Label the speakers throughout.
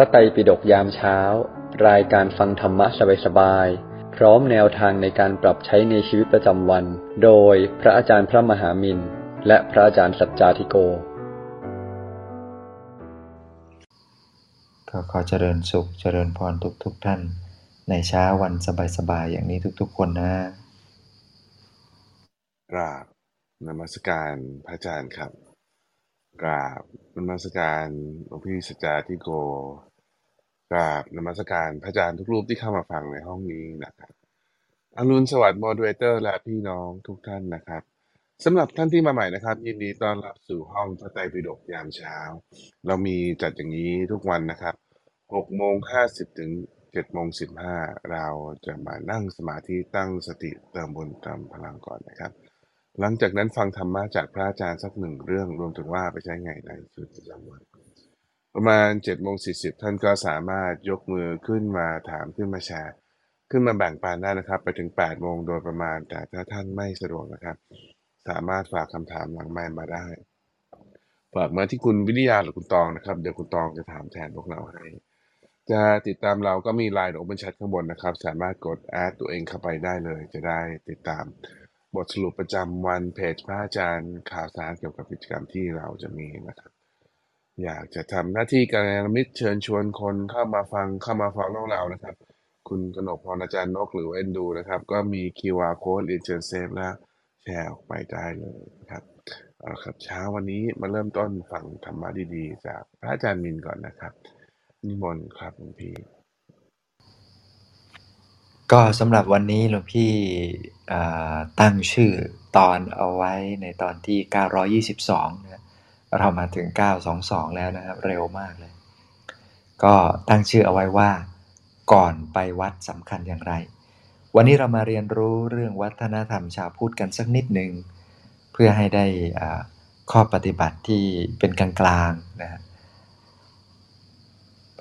Speaker 1: ระไตรปิฎกยามเช้า รายการฟังธรรมะสบายๆ พร้อมแนวทางในการปรับใช้ในชีวิตประจำวัน โดยพระอาจารย์พระมหามินและพระอาจารย์สัจจาธิโก
Speaker 2: ก็ขอเจริญสุขเจริญพรทุกทุกๆท่าน ในเช้าวันสบายๆ อย่างนี้ทุกๆ คนนะ
Speaker 3: กราบนมัสการพระอาจารย์ครับ กราบนมัสการหลวงพี่สัจจาธิโก กราบนมัสการพระอาจารย์ทุกรูปที่เข้ามาฟังในห้องนี้นะครับอรุณสวัสดิ์มเดเตอร์ และพี่น้องทุกท่านนะครับสำหรับท่านที่มาใหม่นะครับ ยินดีต้อนรับสู่ห้องพระไตรปิฎกยามเช้า เรามีจัดอย่างนี้ทุกวันนะครับ6โมง50ถึง7โมง15 เราจะมานั่งสมาธิตั้งสติเติมบุญเติมพลังก่อนนะครับ หลังจากนั้นฟังธรรมะจากพระอาจารย์สักหนึ่งเรื่องรวมถึงว่าไปใช้ไงในชีวิตประจำวันประมาณ7จ็ดโมงสีท่านก็สามารถยกมือขึ้นมาถามขึ้นมาแชร์ ขึ้นมาแบ่งปันได้นะครับ ไปถึง8ปดโมงโดยประมาณ แต่ถ้าท่านไม่สะดวกนะครับ สามารถฝากคำถามหลังไมค์มาได้ ฝากมาที่คุณวิทยาหรือคุณตองนะครับ เดี๋ยวคุณตองจะถามแทนพวกเราให้ จะติดตามเราก็มี Line Open Chat ข้างบนนะครับ สามารถกดแอดตัวเองเข้าไปได้เลย จะได้ติดตาม บทสรุปประจำวันเพจพระอาจารย์ข่าวสารเกี่ยวกับกิจกรรมที่เราจะมีนะครับ อยากจะทำหน้าที่การนมิตรเชิญชวนคนเข้ามาฟังเข้ามาฟังเรื่องเรานะครับ คุณกนกพรอาจารย์นกหรือเอ็นดูนะครับ ก็มี QR code เรียนเชิญเซฟแล้วแชร์ออกไปได้เลยนะครับเอาละครับเช้าวันนี้มาเริ่มต้นฟังธรรมะดีๆ จากพระอาจารย์มินก่อนนะครับ นิมนต์ครับหลวงพี่
Speaker 2: ก็สำหรับวันนี้หลวงพี่ตั้งชื่อตอนเอาไว้ในตอนที่ 922 นะเรามาถึง 922 แล้วนะครับ เร็วมากเลย ก็ตั้งชื่อเอาไว้ว่าก่อนไปวัดสำคัญอย่างไร วันนี้เรามาเรียนรู้เรื่องวัฒนธรรมชาวพุทธกันสักนิดหนึ่ง เพื่อให้ได้ข้อปฏิบัติที่เป็นกลางๆนะฮะ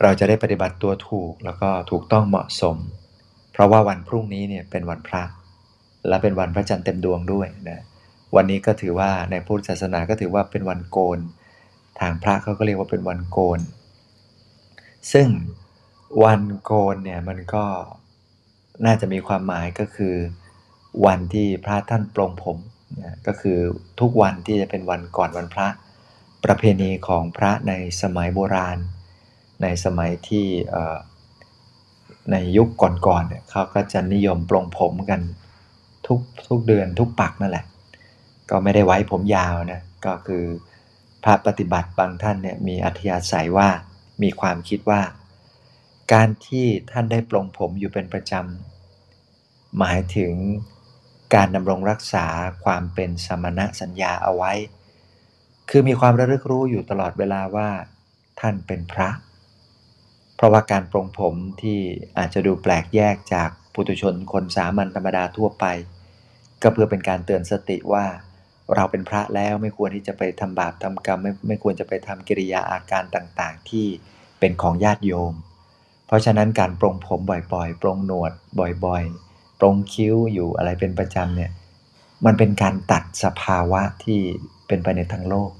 Speaker 2: เราจะได้ปฏิบัติตัวถูกแล้วก็ถูกต้องเหมาะสม เพราะว่าวันพรุ่งนี้เนี่ยเป็นวันพระ และเป็นวันพระจันทร์เต็มดวงด้วยนะวันนี้ก็ถือว่าในพุทธศาสนาก็ถือว่าเป็นวันโกน ทางพระเขาก็เรียกว่าเป็นวันโกน ซึ่งวันโกนเนี่ยมันก็น่าจะมีความหมายก็คือ วันที่พระท่านปลงผมนะก็คือทุกวันที่จะเป็นวันก่อนวันพระ ประเพณีของพระในสมัยโบราณ ในสมัยที่ ในยุคก่อนๆเนี่ยเขาก็จะนิยมปลงผมกันทุกทุกเดือนทุกปักนั่นแหละ ก็ไม่ได้ไว้ผมยาวนะก็คือพระปฏิบัติบางท่านเนี่ยมีอัธยาศัยว่ามีความคิดว่า การที่ท่านได้ปลงผมอยู่เป็นประจำหมายถึงการดำรงรักษาความเป็นสมณะสัญญาเอาไว้ คือมีความระลึกรู้อยู่ตลอดเวลาว่า ท่านเป็นพระเพราะว่าการปรงผมที่อาจจะดูแปลกแยกจากปุถุชนคนสามัญธรรมดาทั่วไป ก็เพื่อเป็นการเตือนสติว่า เราเป็นพระแล้วไม่ควรที่จะไปทำบาปทำกรรมไม่ไม่ควรจะไปทำกิริยาอาการต่างๆ ที่เป็นของญาติโยม เพราะฉะนั้นการปรงผมบ่อยๆ ปรงหนวดบ่อยๆ ปรงคิ้วอยู่อะไรเป็นประจำเนี่ยมันเป็นการตัดสภาวะที่เป็นไปในทางโลก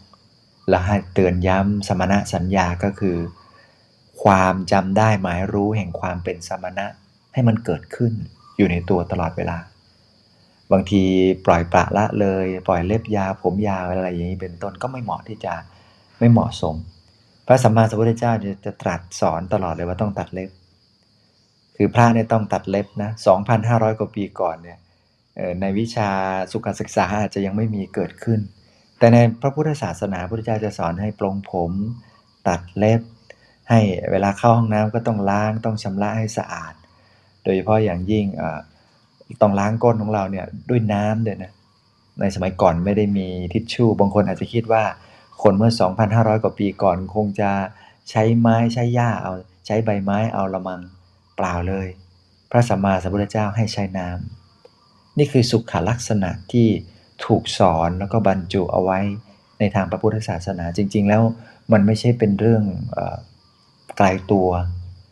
Speaker 2: และให้เตือนย้ำสมณะสัญญาก็คือ ความจำได้หมายรู้แห่งความเป็นสมณะให้มันเกิดขึ้นอยู่ในตัวตลอดเวลา บางทีปล่อยปละละเลย ปล่อยเล็บยาวผมยาวอะไรอย่างนี้เป็นต้นก็ไม่เหมาะที่จะไม่เหมาะสม พระสัมมาสัมพุทธเจ้าจะจะตรัสสอนตลอดเลยว่าต้องตัดเล็บ คือพระเนี่ยต้องตัดเล็บนะ 2,500 กว่าปีก่อนเนี่ยในวิชาสุขศึกษาอาจจะยังไม่มีเกิดขึ้น แต่ในพระพุทธศาสนาพระพุทธเจ้าจะสอนให้ปลงผม ตัดเล็บ ให้เวลาเข้าห้องน้ำก็ต้องล้างต้องชำระให้สะอาด โดยเฉพาะอย่างยิ่งต้องล้างก้นของเราเนี่ยด้วยน้ำเลยนะในสมัยก่อนไม่ได้มีทิชชู่ บางคนอาจจะคิดว่าคนเมื่อ 2,500 กว่าปีก่อนคงจะใช้ไม้ใช้หญ้าเอาใช้ใบไม้เอาละมังเปล่าเลย พระสัมมาสัมพุทธเจ้าให้ใช้น้ำนี่คือสุขลักษณะที่ถูกสอนแล้วก็บรรจุเอาไว้ในทางพระพุทธศาสนาจริง ๆ แล้วมันไม่ใช่เป็นเรื่องอ ไกลตัว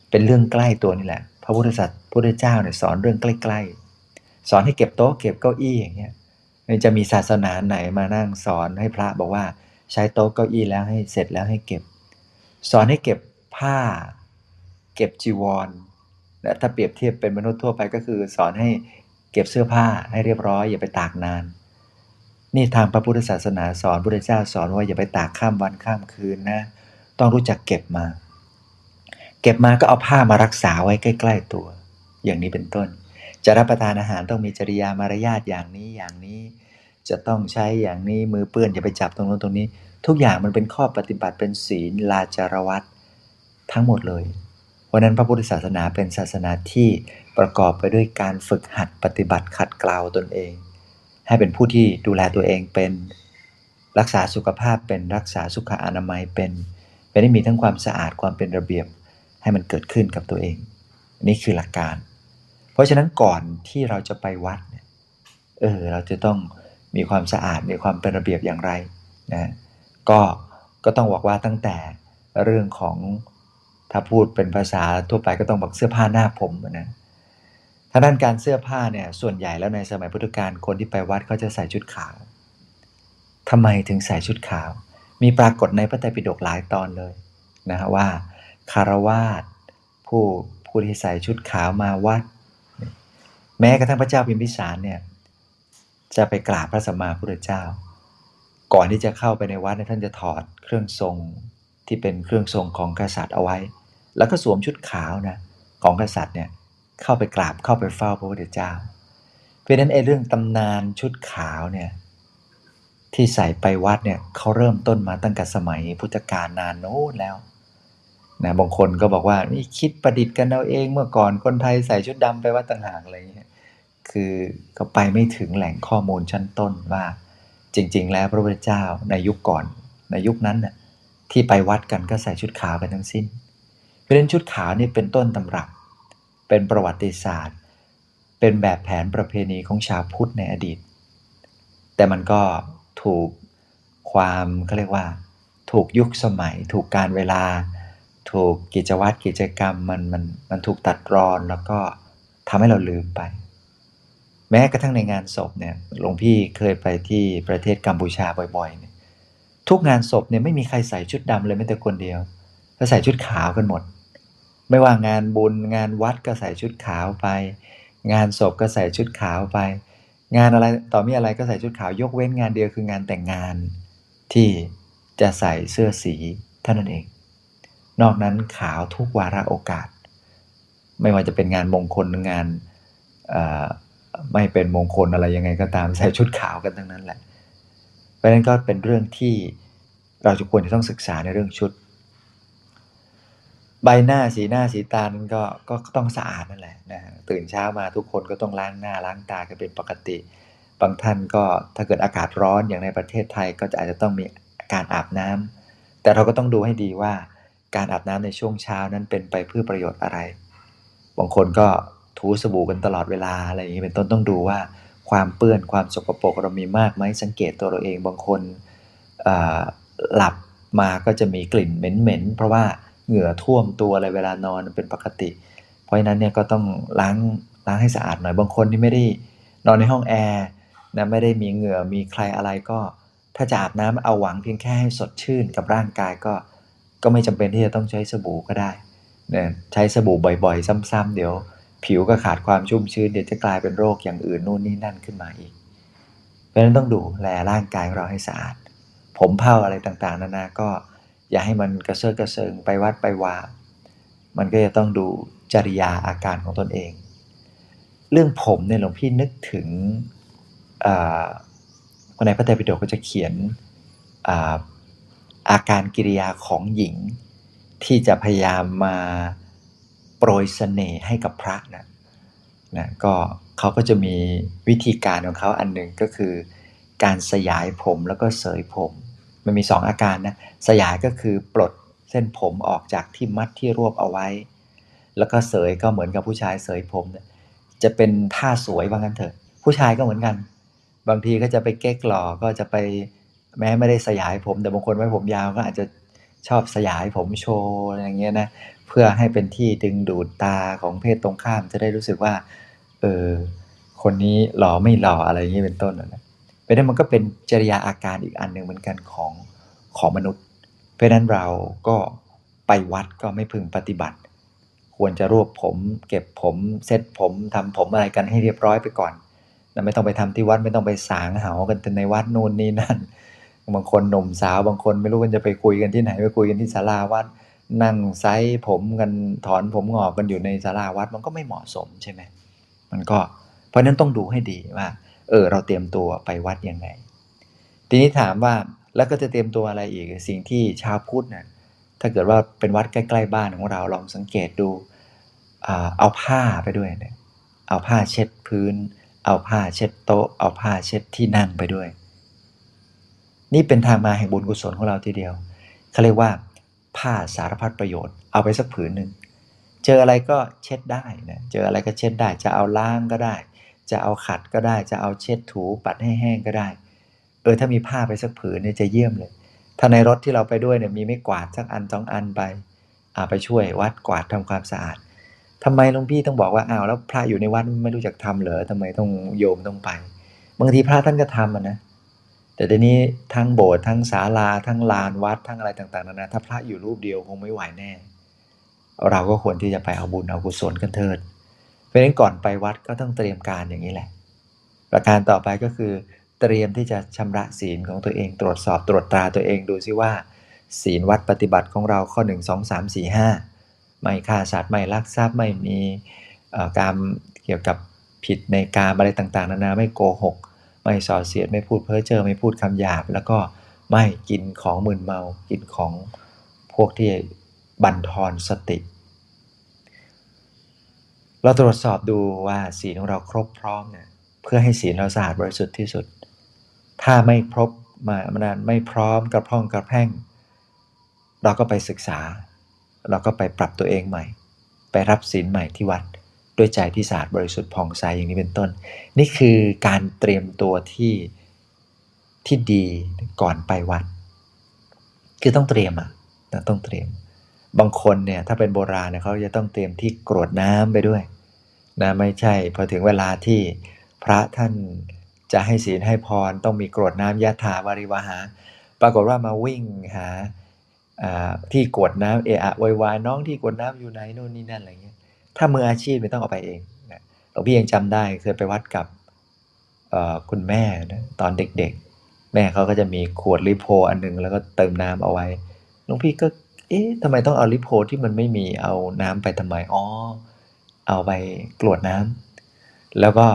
Speaker 2: เป็นเรื่องใกล้ตัวนี่แหละ พระพุทธศาสนาพุทธเจ้าเนี่ยสอนเรื่องใกล้ๆ สอนให้เก็บโต๊ะเก็บเก้าอี้อย่างเงี้ยมันจะมีศาสนาไหนมานั่งสอนให้พระบอกว่าใช้โต๊ะเก้าอี้แล้วให้เสร็จแล้วให้เก็บ สอนให้เก็บผ้า เก็บจีวรและถ้าเปรียบเทียบเป็นมนุษย์ทั่วไปก็คือ สอนให้เก็บเสื้อผ้าให้เรียบร้อย อย่าไปตากนาน นี่ทางพระพุทธศาสนาสอนพระพุทธเจ้าสอนว่าอย่าไปตากข้ามวันข้ามคืนนะ ต้องรู้จักเก็บมา เก็บมาก็เอาผ้ามารักษาไว้ใกล้ ๆ ตัว อย่างนี้เป็นต้น จะรับประทานอาหารต้องมีจริยามารยาทอย่างนี้อย่างนี้ จะต้องใช้อย่างนี้มือเปื้อนอย่าไปจับตรงนู้นตรงนี้ ทุกอย่างมันเป็นข้อปฏิบัติเป็นศีลลาจารวัตทั้งหมดเลยเพราะนั้นพระพุทธศาสนาเป็นศาสนาที่ประกอบไปด้วยการฝึกหัดปฏิบัติขัดเกลาตนเอง ให้เป็นผู้ที่ดูแลตัวเองเป็นรักษาสุขภาพเป็นรักษาสุขอนามัยเป็นเป็นได้มีทั้งความสะอาดความเป็นระเบียบ ให้มันเกิดขึ้นกับตัวเอง นี่คือหลักการ เพราะฉะนั้นก่อนที่เราจะไปวัดเนี่ยเออเราจะต้องมีความสะอาดมีความเป็นระเบียบอย่างไรนะก็ก็ต้องบอกว่าตั้งแต่เรื่องของถ้าพูดเป็นภาษาทั่วไปก็ต้องบอกเสื้อผ้าหน้าผมนะถ้าด้านการเสื้อผ้าเนี่ยส่วนใหญ่แล้วในสมัยพุทธกาลคนที่ไปวัดเขาจะใส่ชุดขาวทำไมถึงใส่ชุดขาว มีปรากฏในพระไตรปิฎกหลายตอนเลยนะฮะว่า คารวาสผู้ผู้ที่ใส่ชุดขาวมาวัด แม้กระทั่งพระเจ้าพิมพิสารเนี่ยจะไปกราบพระสัมมาพุทธเจ้า ก่อนที่จะเข้าไปในวัดท่านจะถอดเครื่องทรงที่เป็นเครื่องทรงของกษัตริย์เอาไว้ แล้วก็สวมชุดขาวนะของกษัตริย์เนี่ยเข้าไปกราบเข้าไปเฝ้าพระพุทธเจ้า เพราะนั้นไอ้เรื่องตำนานชุดขาวเนี่ยที่ใส่ไปวัดเนี่ยเขาเริ่มต้นมาตั้งแต่สมัยพุทธกาลนานโน้นแล้ว นะบางคนก็บอกว่านี่คิดประดิษฐ์กันเอาเองเมื่อก่อนคนไทยใส่ชุดดำไปวัดต่างหากอะไรอย่างเงี้ยคือก็ไปไม่ถึงแหล่งข้อมูลชั้นต้นว่า จริง ๆ แล้วพระพุทธเจ้าในยุคก่อน ในยุคนั้นน่ะที่ไปวัดกันก็ใส่ชุดขาวกันทั้งสิ้น เพราะฉะนั้นชุดขาวนี่เป็นต้นตำรับ เป็นประวัติศาสตร์ เป็นแบบแผนประเพณีของชาวพุทธในอดีต แต่มันก็ถูกความเขาเรียกว่า ถูกยุคสมัย ถูกการเวลา ถูกกิจวัตรกิจกรรมมันมันมันถูกตัดรอนแล้วก็ทำให้เราลืมไป แม้กระทั่งในงานศพเนี่ยหลวงพี่เคยไปที่ประเทศกัมพูชาบ่อยๆเนี่ยทุกงานศพเนี่ยไม่มีใครใส่ชุดดำเลยแม้แต่คนเดียวก็ใส่ชุดขาวกันหมด ไม่ว่างานบุญงานวัดก็ใส่ชุดขาวไป งานศพก็ใส่ชุดขาวไป งานอะไรต่อมีอะไรก็ใส่ชุดขาวยกเว้นงานเดียวคืองานแต่งงานที่จะใส่เสื้อสีเท่านั้นเอง นอกนั้นขาวทุกวาระโอกาส ไม่ว่าจะเป็นงานมงคลงานไม่เป็นมงคลอะไรยังไงก็ตามใส่ชุดขาวกันทั้งนั้นแหละ เพราะนั้นก็เป็นเรื่องที่เราจะควรจะต้องศึกษาในเรื่องชุด ใบหน้าสีหน้าสีตานั้นก็ก็ต้องสะอาดนั่นแหละนะตื่นเช้ามาทุกคนก็ต้องล้างหน้าล้างตากันเป็นปกติ บางท่านก็ถ้าเกิดอากาศร้อนอย่างในประเทศไทยก็จะอาจจะต้องมีการอาบน้ำแต่เราก็ต้องดูให้ดีว่า การอาบน้ำในช่วงเช้านั้นเป็นไปเพื่อประโยชน์อะไร บางคนก็ถูสบู่กันตลอดเวลาอะไรอย่างนี้เป็นต้นต้องดูว่า ความเปื้อนความสกปรกเรามีมากไหมสังเกตตัวเราเองบางคนหลับมาก็จะมีกลิ่นเหม็นๆเพราะว่าเหงื่อท่วมตัวอะไรเวลานอนเป็นปกติ เพราะฉะนั้นเนี่ยก็ต้องล้างล้างให้สะอาดหน่อยบางคนที่ไม่ได้นอนในห้องแอร์นะไม่ได้มีเหงื่อมีใครอะไรก็ ถ้าจะอาบน้ำเอาหวังเพียงแค่ให้สดชื่นกับร่างกายก็ ก็ไม่จำเป็นที่จะต้องใช้สบู่ก็ได้เนี่ยใช้สบู่บ่อยๆ ซ้ำๆเดี๋ยว ผิวก็ขาดความชุ่มชื้นเดี๋ยวจะกลายเป็นโรคอย่างอื่นนู่นนี่นั่นขึ้นมาอีก เพราะฉะนั้นต้องดูแลร่างกายของเราให้สะอาด ผมเผาอะไรต่างๆ นานาก็อย่าให้มันกระเซิร์กระเซิงไปวัดไปวา มันก็จะต้องดูจริยาอาการของตนเอง เรื่องผมเนี่ยหลวงพี่นึกถึงคนในพระไตรปิฎกก็จะเขียน อาการกิริยาของหญิง ที่จะพยายามมาโปรยเสน่ห์ให้กับพระนะนะก็เขาก็จะมีวิธีการของเขาอันหนึ่งก็คือ การสยายผมแล้วก็เสยผม มันมี 2 อาการนะสยายก็คือปลดเส้นผมออกจากที่มัดที่รวบเอาไว้ แล้วก็เสยก็เหมือนกับผู้ชายเสยผมนะจะเป็นท่าสวยว่างั้นเถอะ ผู้ชายก็เหมือนกัน บางทีก็จะไปเก๊กหล่อก็จะไป แม้ไม่ได้สยายผม แต่บางคนไว้ผมยาวก็อาจจะชอบสยายผมโชว์อะไรอย่างเงี้ยนะเพื่อให้เป็นที่ดึงดูดตาของเพศตรงข้ามจะได้รู้สึกว่าเออคนนี้หล่อไม่หล่ออะไรอย่างนี้เป็นต้นนะเพราะนั้นมันก็เป็นจริยาอาการอีกอันหนึ่งเหมือนกันของของมนุษย์ เพราะนั้นเราก็ไปวัดก็ไม่พึงปฏิบัติ ควรจะรวบผม เก็บผมเซ็ตผมทำผมอะไรกันให้เรียบร้อยไปก่อนไม่ต้องไปทำที่วัดไม่ต้องไปสางเหากันในวัดนู่นนี่นั่น บางคนหนุ่มสาวบางคนไม่รู้กันจะไปคุยกันที่ไหนไปคุยกันที่ศาลาวัด นั่งไซผมกันถอนผมงอกกันอยู่ในศาลาวัดมันก็ไม่เหมาะสมใช่ไหมมันก็ เพราะนั้นต้องดูให้ดีว่า เออ เราเตรียมตัวไปวัดยังไง ทีนี้ถามว่าแล้วก็จะเตรียมตัวอะไรอีกสิ่งที่ชาวพุทธเนี่ยถ้าเกิดว่าเป็นวัดใกล้ๆบ้านของเราลองสังเกตดูเอาผ้าไปด้วยเนี่ยเอาผ้าเช็ดพื้น เอาผ้าเช็ดโต๊ะ เอาผ้าเช็ดที่นั่งไปด้วย นี่เป็นทางมาแห่งบุญกุศลของเราทีเดียวเขาเรียกว่า ผ้าสารพัดประโยชน์เอาไปสักผืนหนึ่งเจออะไรก็เช็ดได้นะเจออะไรก็เช็ดได้ จะเอาล้างก็ได้ จะเอาขัดก็ได้ จะเอาเช็ดถูปัดให้แห้งก็ได้ เออถ้ามีผ้าไปสักผืนเนี่ยจะเยี่ยมเลย ถ้าในรถที่เราไปด้วยเนี่ยมีไม่กวาดสักอันสองอันไปอาไปช่วยวัดกวาดทำความสะอาดทำไมหลวงพี่ต้องบอกว่าอ้าวแล้วพระอยู่ในวัดไม่รู้จักทำเหรอทำไมต้องโยมต้องไป บางทีพระท่านก็ทำนะ แต่ทีนี้ทั้งโบสถ์ทั้งศาลาทั้งลานวัดทั้งอะไรต่างๆนานาถ้าพระอยู่รูปเดียวคงไม่ไหวแน่ เราก็ควรที่จะไปเอาบุญเอากุศลกันเถิด เพราะฉะนั้นก่อนไปวัดก็ต้องเตรียมการอย่างนี้แหละ ประการต่อไปก็คือ เตรียมที่จะชำระศีลของตัวเอง ตรวจสอบตรวจตราตัวเองดูซิว่า ศีลวัดปฏิบัติของเราข้อ 1 2 3 4 5 ไม่ฆ่าสัตว์ไม่ลักทรัพย์ไม่มีการเกี่ยวกับผิดในการอะไรต่างๆ นานาไม่โกหก ไม่ส่อเสียดไม่พูดเพ้อเจ้อไม่พูดคำหยาบ แล้วก็ไม่กินของมึนเมา กินของพวกที่บั่นทอนสติ เราตรวจสอบดูว่าศีลของเราครบพร้อมเนี่ยเพื่อให้ศีลเราสะอาดบริสุทธิ์ที่สุด ถ้าไม่ครบมามันไม่พร้อมกระพร่องกระแพร่ง เราก็ไปศึกษา เราก็ไปปรับตัวเองใหม่ ไปรับศีลใหม่ที่วัด ด้วยใจที่สะอาดบริสุทธิ์ผ่องใสอย่างนี้เป็นต้น นี่คือการเตรียมตัวที่ที่ดีก่อนไปวัด คือต้องเตรียมอะต้องเตรียม บางคนเนี่ยถ้าเป็นโบราณเนี่ยเขาจะต้องเตรียมที่กรวดน้ำไปด้วยนะไม่ใช่ พอถึงเวลาที่พระท่านจะให้ศีลให้พรต้องมีกรวดน้ำยะถาวาริวหา ปรากฏว่ามาวิ่งหาที่กวดน้ำเอะอะวายน้องที่กวดน้ำอยู่ไหนโน่นนี่นั่นอะไรเงี้ย ถ้ามืออาชีพไม่ต้องเอาไปเองนะหลวงพี่ยังจำได้เคยไปวัดกับคุณแม่นะตอนเด็กๆ แม่เขาก็จะมีขวดลิโพอันนึงแล้วก็เติมน้ำเอาไว้หลวงพี่ก็เอ๊ะทำไมต้องเอาลิโพที่มันไม่มีเอาน้ำไปทำไมอ๋อเอาไปกรวดน้ำแล้วก็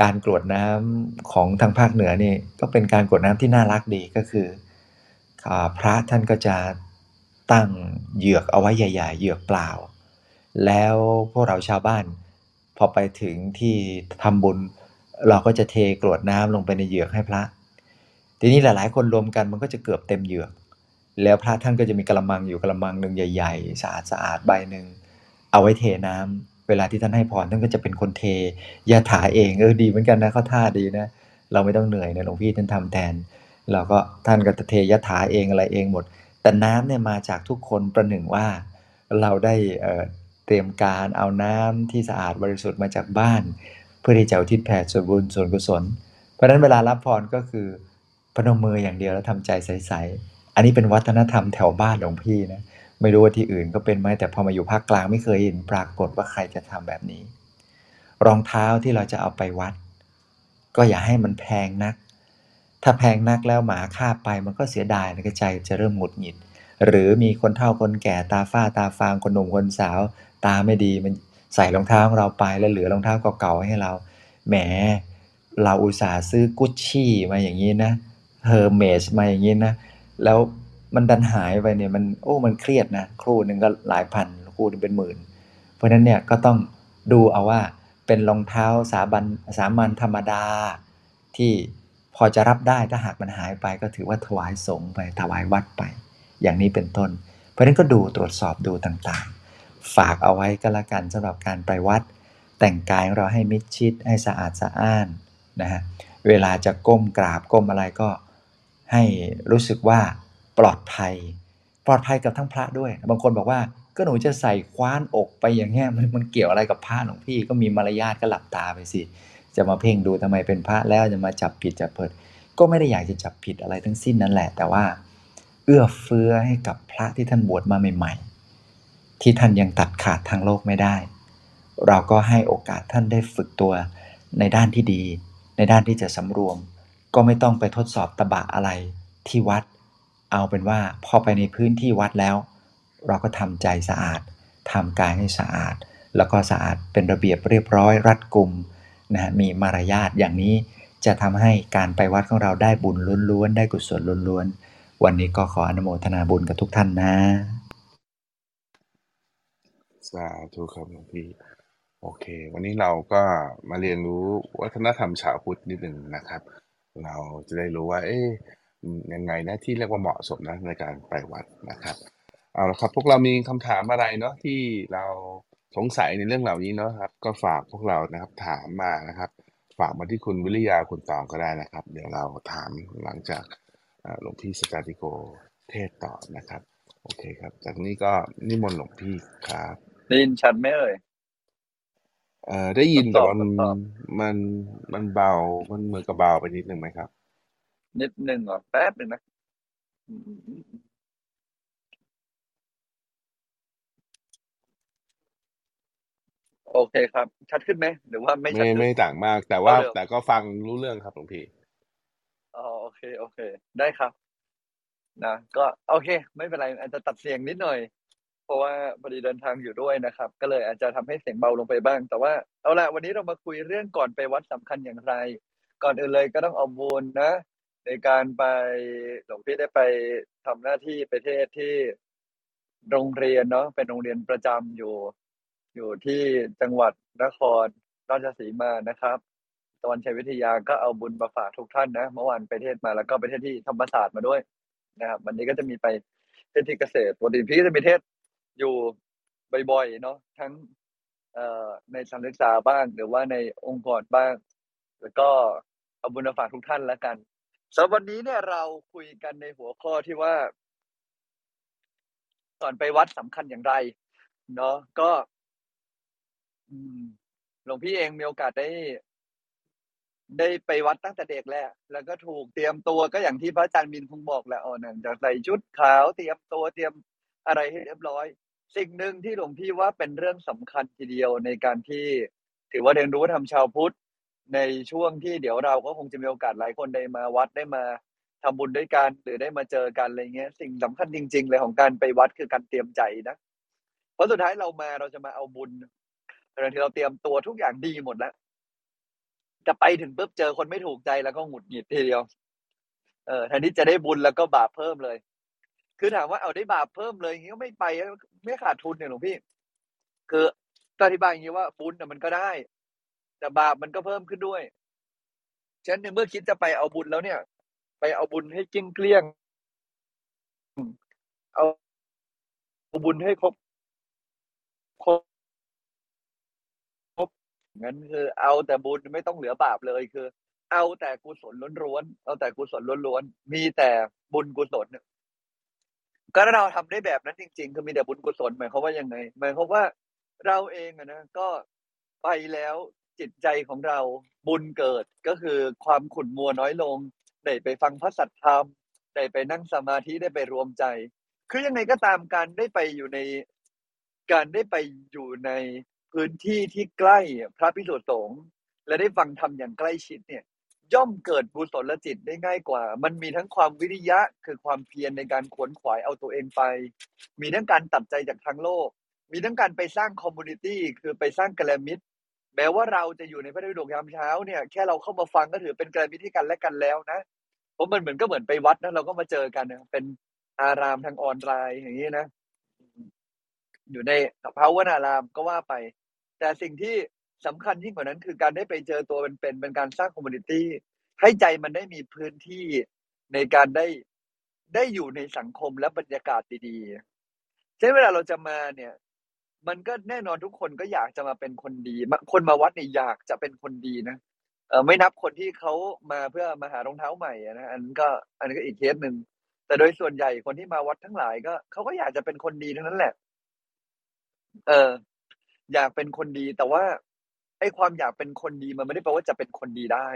Speaker 2: การกรวดน้ำของทางภาคเหนือนี่ก็เป็นการกรวดน้ำที่น่ารักดีก็คือพระท่านก็จะตั้งเหยือกเอาไว้ใหญ่ ๆ เหยือกเปล่า แล้วพวกเราชาวบ้าน พอไปถึงที่ทำบุญ เราก็จะเทกรวดน้ำลงไปในเหยือกให้พระ ทีนี้หลาย ๆ คนรวมกันมันก็จะเกือบเต็มเหยือก แล้วพระท่านก็จะมีกระมังอยู่กระมังหนึ่งใหญ่ ๆ สะอาดสะอาดใบหนึ่งเอาไว้เทน้ำเวลาที่ท่านให้พรท่านก็จะเป็นคนเทยาถาเองเออดีเหมือนกันนะเขาท่าดีนะเราไม่ต้องเหนื่อยนะหลวงพี่ท่านทำแทนเราก็ท่านก็จะเทยาถาเองอะไรเองหมด แต่น้ำเนี่ยมาจากทุกคนประหนึ่งว่าเราได้ รียมการเอาน้ำที่สะอาดบริสุทธิ์มาจากบ้าน เพื่อที่จะอุทิศแผ่ส่วนบุญส่วนกุศล เพราะฉะนั้นเวลารับพรก็คือพนมมืออย่างเดียวแล้วทำใจใสๆอันนี้เป็นวัฒนธรรมแถวบ้านหลวงพี่นะไม่รู้ว่าที่อื่นก็เป็นไหมแต่พอมาอยู่ภาคกลางไม่เคยเห็นปรากฏว่าใครจะทำแบบนี้ รองเท้าที่เราจะเอาไปวัด ก็อย่าให้มันแพงนัก ถ้าแพงนักแล้วหมาฆ่าไปมันก็เสียดายนะใจจะเริ่มหงุดหงิด หรือมีคนเฒ่าคนแก่ตาฝ้าตาฟางคนหนุ่มคนสาว ตาไม่ดีมันใส่รองเท้าของเราไปแล้วเหลือรองเท้าเก่าๆให้เรา แหม เราอุตส่าห์ซื้อกุชชี่มาอย่างนี้นะเฮอร์เมสมาอย่างนี้นะ แล้วมันดันหายไปเนี่ยมันโอ้มันเครียดนะครู่หนึ่งก็หลายพันครูหนึ่งเป็นหมื่น เพราะฉะนั้นเนี่ยก็ต้องดูเอาว่าเป็นรองเท้าสาบันสามัญธรรมดา ที่พอจะรับได้ถ้าหากมันหายไปก็ถือว่าถวายสงฆ์ไปถวายวัดไป อย่างนี้เป็นต้น เพราะฉะนั้นก็ดูตรวจสอบดูต่างๆ ฝากเอาไว้ก็แล้วกันสำหรับการไปวัด แต่งกายของเราให้มิดชิดให้สะอาดสะอ้านนะฮะเวลาจะก้มกราบก้มอะไรก็ให้รู้สึกว่าปลอดภัย ปลอดภัยกับทั้งพระด้วย บางคนบอกว่าก็หนูจะใส่คว้านอกไปอย่างเงี้ยมันมันเกี่ยวอะไรกับพระหลวงพี่ก็มีมารยาทก็หลับตาไปสิ จะมาเพ่งดูทำไมเป็นพระแล้วจะมาจับผิดจับเพิด ก็ไม่ได้อยากจะจับผิดอะไรทั้งสิ้นนั่นแหละ แต่ว่า เอื้อเฟื้อให้กับพระที่ท่านบวชมาใหม่ ๆ ที่ท่านยังตัดขาดทางโลกไม่ได้ เราก็ให้โอกาสท่านได้ฝึกตัวในด้านที่ดี ในด้านที่จะสำรวม ก็ไม่ต้องไปทดสอบตะบะอะไรที่วัด เอาเป็นว่าพอไปในพื้นที่วัดแล้ว เราก็ทำใจสะอาดทำกายให้สะอาด แล้วก็สะอาดเป็นระเบียบเรียบร้อยรัดกุมนะมีมารยาทอย่างนี้จะทำให้การไปวัดของเราได้บุญล้วนๆได้กุศลล้วนๆวันนี้ก็ขออนุโมทนาบุญกับทุกท่านนะ
Speaker 3: สาธุครับหลวงพี่ โอเค วันนี้เราก็มาเรียนรู้วัฒนธรรมชาวพุทธนิดหนึ่งนะครับ เราจะได้รู้ว่า เอ๊ยยังไงนะที่เรียกว่าเหมาะสมนะในการไปวัดนะครับ เอาละครับ พวกเรามีคำถามอะไรเนาะที่เราสงสัยในเรื่องเหล่านี้เนาะครับ ก็ฝากพวกเรานะครับถามมานะครับ ฝากมาที่คุณวิริยาคุณตองก็ได้นะครับ เดี๋ยวเราถามหลังจากหลวงพี่สจาติโกเทศต่อนะครับ โอเคครับ จากนี้ก็นิมนต์หลวงพี่ครับ
Speaker 4: ได้ยินชัดไหมเอ่ย
Speaker 3: เอ่อได้ยิน
Speaker 4: ทดส
Speaker 3: แต่
Speaker 4: อบ
Speaker 3: ว่ามัน
Speaker 4: ทดสอบ
Speaker 3: มันมันเบา มันเหมือนกับเบาไปนิดหนึ่งไหมครับ
Speaker 4: นิดหนึ่งเหรอแป๊บหนึ่งนะอืมโอเคครับ ชัดขึ้นไหมหรือว่าไม่ชั
Speaker 3: ไม่
Speaker 4: ดขึ้น
Speaker 3: ไม่ต่างมาก แต่ว่า
Speaker 4: เท่าเดิม
Speaker 3: แต่ก็ฟังรู้เรื่องครับหลวงพี่
Speaker 4: อ๋อโอเค โอเค ได้ครับนะก็โอเค ไม่เป็นไรอาจจะตัดเสียงนิดหน่อย เพราะว่าพอดีเดินทางอยู่ด้วยนะครับ ก็เลยอาจจะทำให้เสียงเบาลงไปบ้าง แต่ว่าเอาละวันนี้เรามาคุยเรื่องก่อนไปวัดสำคัญอย่างไร ก่อนอื่นเลยก็ต้องเอาบุญนะ ในการไปหลวงพี่ได้ไปทำหน้าที่ไปเทศที่โรงเรียนเนาะเป็นโรงเรียนประจำอยู่ อยู่ที่จังหวัดนครราชสีมานะครับตะวันชัยวิทยาก็เอาบุญมาฝากทุกท่านนะเมื่อวานไปเทศมาแล้วก็ไปเทศที่ธรรมศาสตร์มาด้วยนะครับ วันนี้ก็จะมีไปเทศที่เกษตรปกติพี่ก็จะมีเทศ อยู่บ่อยๆเนาะทั้งในสถานศึกษาบ้างหรือว่าในองค์กรบ้าง แล้วก็เอาบุญฝากทุกท่านแล้วกันสำหรับวันนี้เนี่ยเราคุยกันในหัวข้อที่ว่าก่อนไปวัดสำคัญอย่างไรเนาะก็หลวงพี่เองมีโอกาสได้ ได้ไปวัดตั้งแต่เด็กแหละแล้วก็ถูกเตรียมตัวก็อย่างที่พระอาจารย์มินคงบอกแหละอ๋อนั่นจะใส่ชุดขาวเตรียมตัวเตรียมอะไรให้เรียบร้อย สิ่งหนึ่งที่หลวงพี่ว่าเป็นเรื่องสำคัญทีเดียวในการที่ถือว่าเรียนรู้ธรรมชาวพุทธในช่วงที่เดี๋ยวเราก็คงจะมีโอกาสหลายคนได้มาวัดได้มาทำบุญด้วยกันหรือได้มาเจอกันอะไรเงี้ย สิ่งสำคัญจริง ๆ เลยของการไปวัดคือการเตรียมใจนะเพราะสุดท้ายเรามาเราจะมาเอาบุญแต่บางทีเราเตรียมตัวทุกอย่างดีหมดแล้วจะไปถึงปุ๊บเจอคนไม่ถูกใจแล้วก็หงุดหงิดทีเดียว เออแทนที่จะได้บุญแล้วก็บาปเพิ่มเลย คือถามว่าเอาได้บาปเพิ่มเลยอย่างงี้ก็ไม่ไปไม่ขาดทุนเนี่ยหลวงพี่ คืออธิบายอย่างนี้ว่าบุญน่ะมันก็ได้ แต่บาปมันก็เพิ่มขึ้นด้วยฉะนั้นในเมื่อคิดจะไปเอาบุญแล้วเนี่ย ไปเอาบุญให้เกลี้ยงเกลี้ยงเอาเอาบุญให้ครบครบครบงั้นคือ เอาแต่บุญไม่ต้องเหลือบาปเลยคือ เอาแต่กุศลล้วนๆเอาแต่กุศลล้วนๆมีแต่บุญกุศลเนี่ย ก็ถ้าเราทำได้แบบนั้นจริง ๆ คือมีแต่บุญกุศลหมายความว่ายังไงหมายความว่าเราเองอะนะก็ไปแล้วจิตใจของเราบุญเกิดก็คือความขุ่นมัวน้อยลง ได้ไปฟังพระสัทธรรม ได้ไปนั่งสมาธิได้ไปรวมใจ คือยังไงก็ตามการได้ไปอยู่ในการได้ไปอยู่ในพื้นที่ที่ใกล้พระภิกษุสงฆ์และได้ฟังธรรมอย่างใกล้ชิดเนี่ย ย่อมเกิดกุศลจิตได้ง่ายกว่า มันมีทั้งความวิริยะคือความเพียรในการขวนขวายเอาตัวเองไป มีทั้งการตัดใจจากทางโลก มีทั้งการไปสร้าง community คือไปสร้างกัลยาณมิตรแม้ว่าเราจะอยู่ในพระไตรปิฎกยามเช้าเนี่ยแค่เราเข้ามาฟังก็ถือเป็นกัลยาณมิตรให้กันและกันแล้วนะเพราะมันเหมือนก็เหมือนไปวัดนะเราก็มาเจอกันนะเป็นอารามทางออนไลน์อย่างนี้นะ อยู่ในภาวนารามก็ว่าไป แต่สิ่งที่ สำคัญยิ่งกว่านั้นคือการได้ไปเจอตัวเป็นๆเป็นการสร้าง community ให้ใจมันได้มีพื้นที่ในการได้ได้อยู่ในสังคมและบรรยากาศดีๆเช่นเวลาเราจะมาเนี่ย มันก็แน่นอนทุกคนก็อยากจะมาเป็นคนดี คนมาวัดเนี่ยอยากจะเป็นคนดีนะเออไม่นับคนที่เขามาเพื่อมาหารองเท้าใหม่นะอันนั้นก็อันนี้นก็อีกเคสหนึ่งแต่โดยส่วนใหญ่คนที่มาวัดทั้งหลายก็เขาก็อยากจะเป็นคนดีทั้งนั้นแหละ เออ อยากเป็นคนดีแต่ว่า ไอ้ความอยากเป็นคนดีมันไม่ได้แปลว่าจะเป็นคนดีได้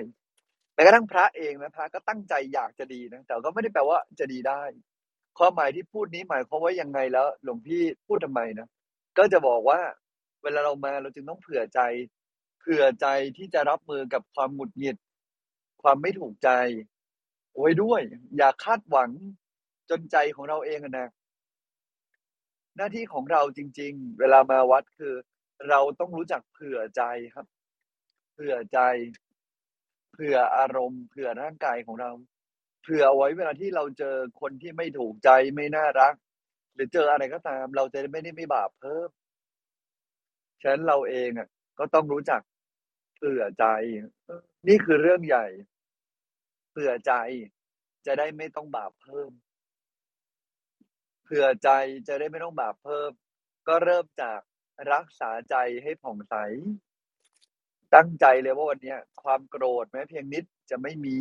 Speaker 4: แม้กระทั่งพระเองนะพระก็ตั้งใจอยากจะดีนะแต่ก็ไม่ได้แปลว่าจะดีได้ความหมายที่พูดนี้หมายความว่ายังไงแล้ว หลวงพี่พูดทำไมนะก็จะบอกว่า เวลาเรามาเราจึงต้องเผื่อใจ เผื่อใจที่จะรับมือกับความหงุดหงิด ความไม่ถูกใจไว้ด้วย อย่าคาดหวังจนใจของเราเองนะหน้าที่ของเราจริง ๆ เวลามาวัดคือ เราต้องรู้จักเผื่อใจครับ เผื่อใจ เผื่ออารมณ์ เผื่อร่างกายของเรา เผื่อเอาไว้เวลาที่เราเจอคนที่ไม่ถูกใจไม่น่ารัก หรือเจออะไรก็ตาม เราจะไม่ได้ไม่บาปเพิ่ม ฉะนั้นเราเองอะก็ต้องรู้จักเผื่อใจ นี่คือเรื่องใหญ่ เผื่อใจ จะได้ไม่ต้องบาปเพิ่ม เผื่อใจจะได้ไม่ต้องบาปเพิ่ม ก็เริ่มจาก รักษาใจให้ผ่องใส ตั้งใจเลยว่าวันนี้ความโกรธแม้เพียงนิดจะไม่มี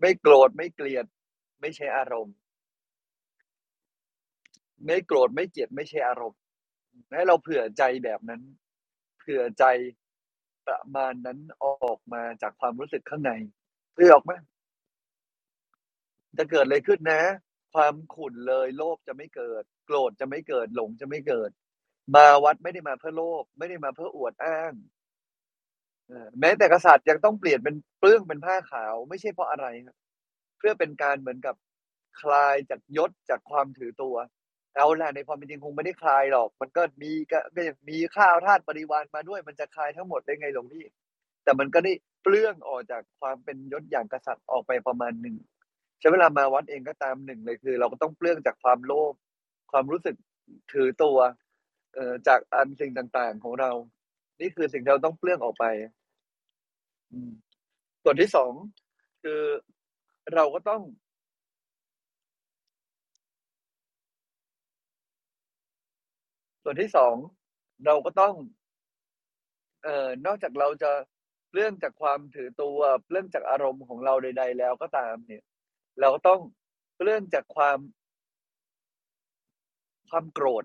Speaker 4: ไม่โกรธไม่เกลียด ไม่ใช่อารมณ์ ไม่โกรธไม่เกลียดไม่ใช่อารมณ์ ให้เราเผื่อใจแบบนั้น เผื่อใจประมาณนั้นออกมาจากความรู้สึกข้างในเผื่อออกมาจะเกิดอะไรขึ้นนะ ความขุ่นเลย โลภจะไม่เกิด โกรธจะไม่เกิด หลงจะไม่เกิด มาวัดไม่ได้มาเพื่อโลภไม่ได้มาเพื่ออวดอ้างแม้แต่กษัตริย์ยังต้องเปลี่ยนเป็นเปลื้องเป็นผ้าขาว ไม่ใช่เพราะอะไรครับเพื่อเป็นการเหมือนกับคลายจากยศจากความถือตัวเอาละในความเป็นจริงคงไม่ได้คลายหรอก มันก็มีก็มีข้าวทาสบริวารมาด้วย มันจะคลายทั้งหมดได้ไงหลวงพี่ แต่มันก็ได้เปลื้องออกจากความเป็นยศอย่างกษัตริย์ออกไปประมาณหนึ่งใช้เวลามาวัดเองก็ตามหนึ่งเลยคือ เราก็ต้องเปลื้องจากความโลภความรู้สึกถือตัว จากอันสิ่งต่าง ๆ ของเรา นี่คือสิ่งที่เราต้องเปลื้องออกไปส่วนที่2คือเราก็ต้อง ส่วนที่2เราก็ต้อง เอ่อนอกจากเราจะเปลื้องจากความถือตัวเปลื้องจากอารมณ์ของเราใด ๆ แล้วก็ตาม เนี่ย เราก็ต้องเปลื้องจากความ ความโกรธ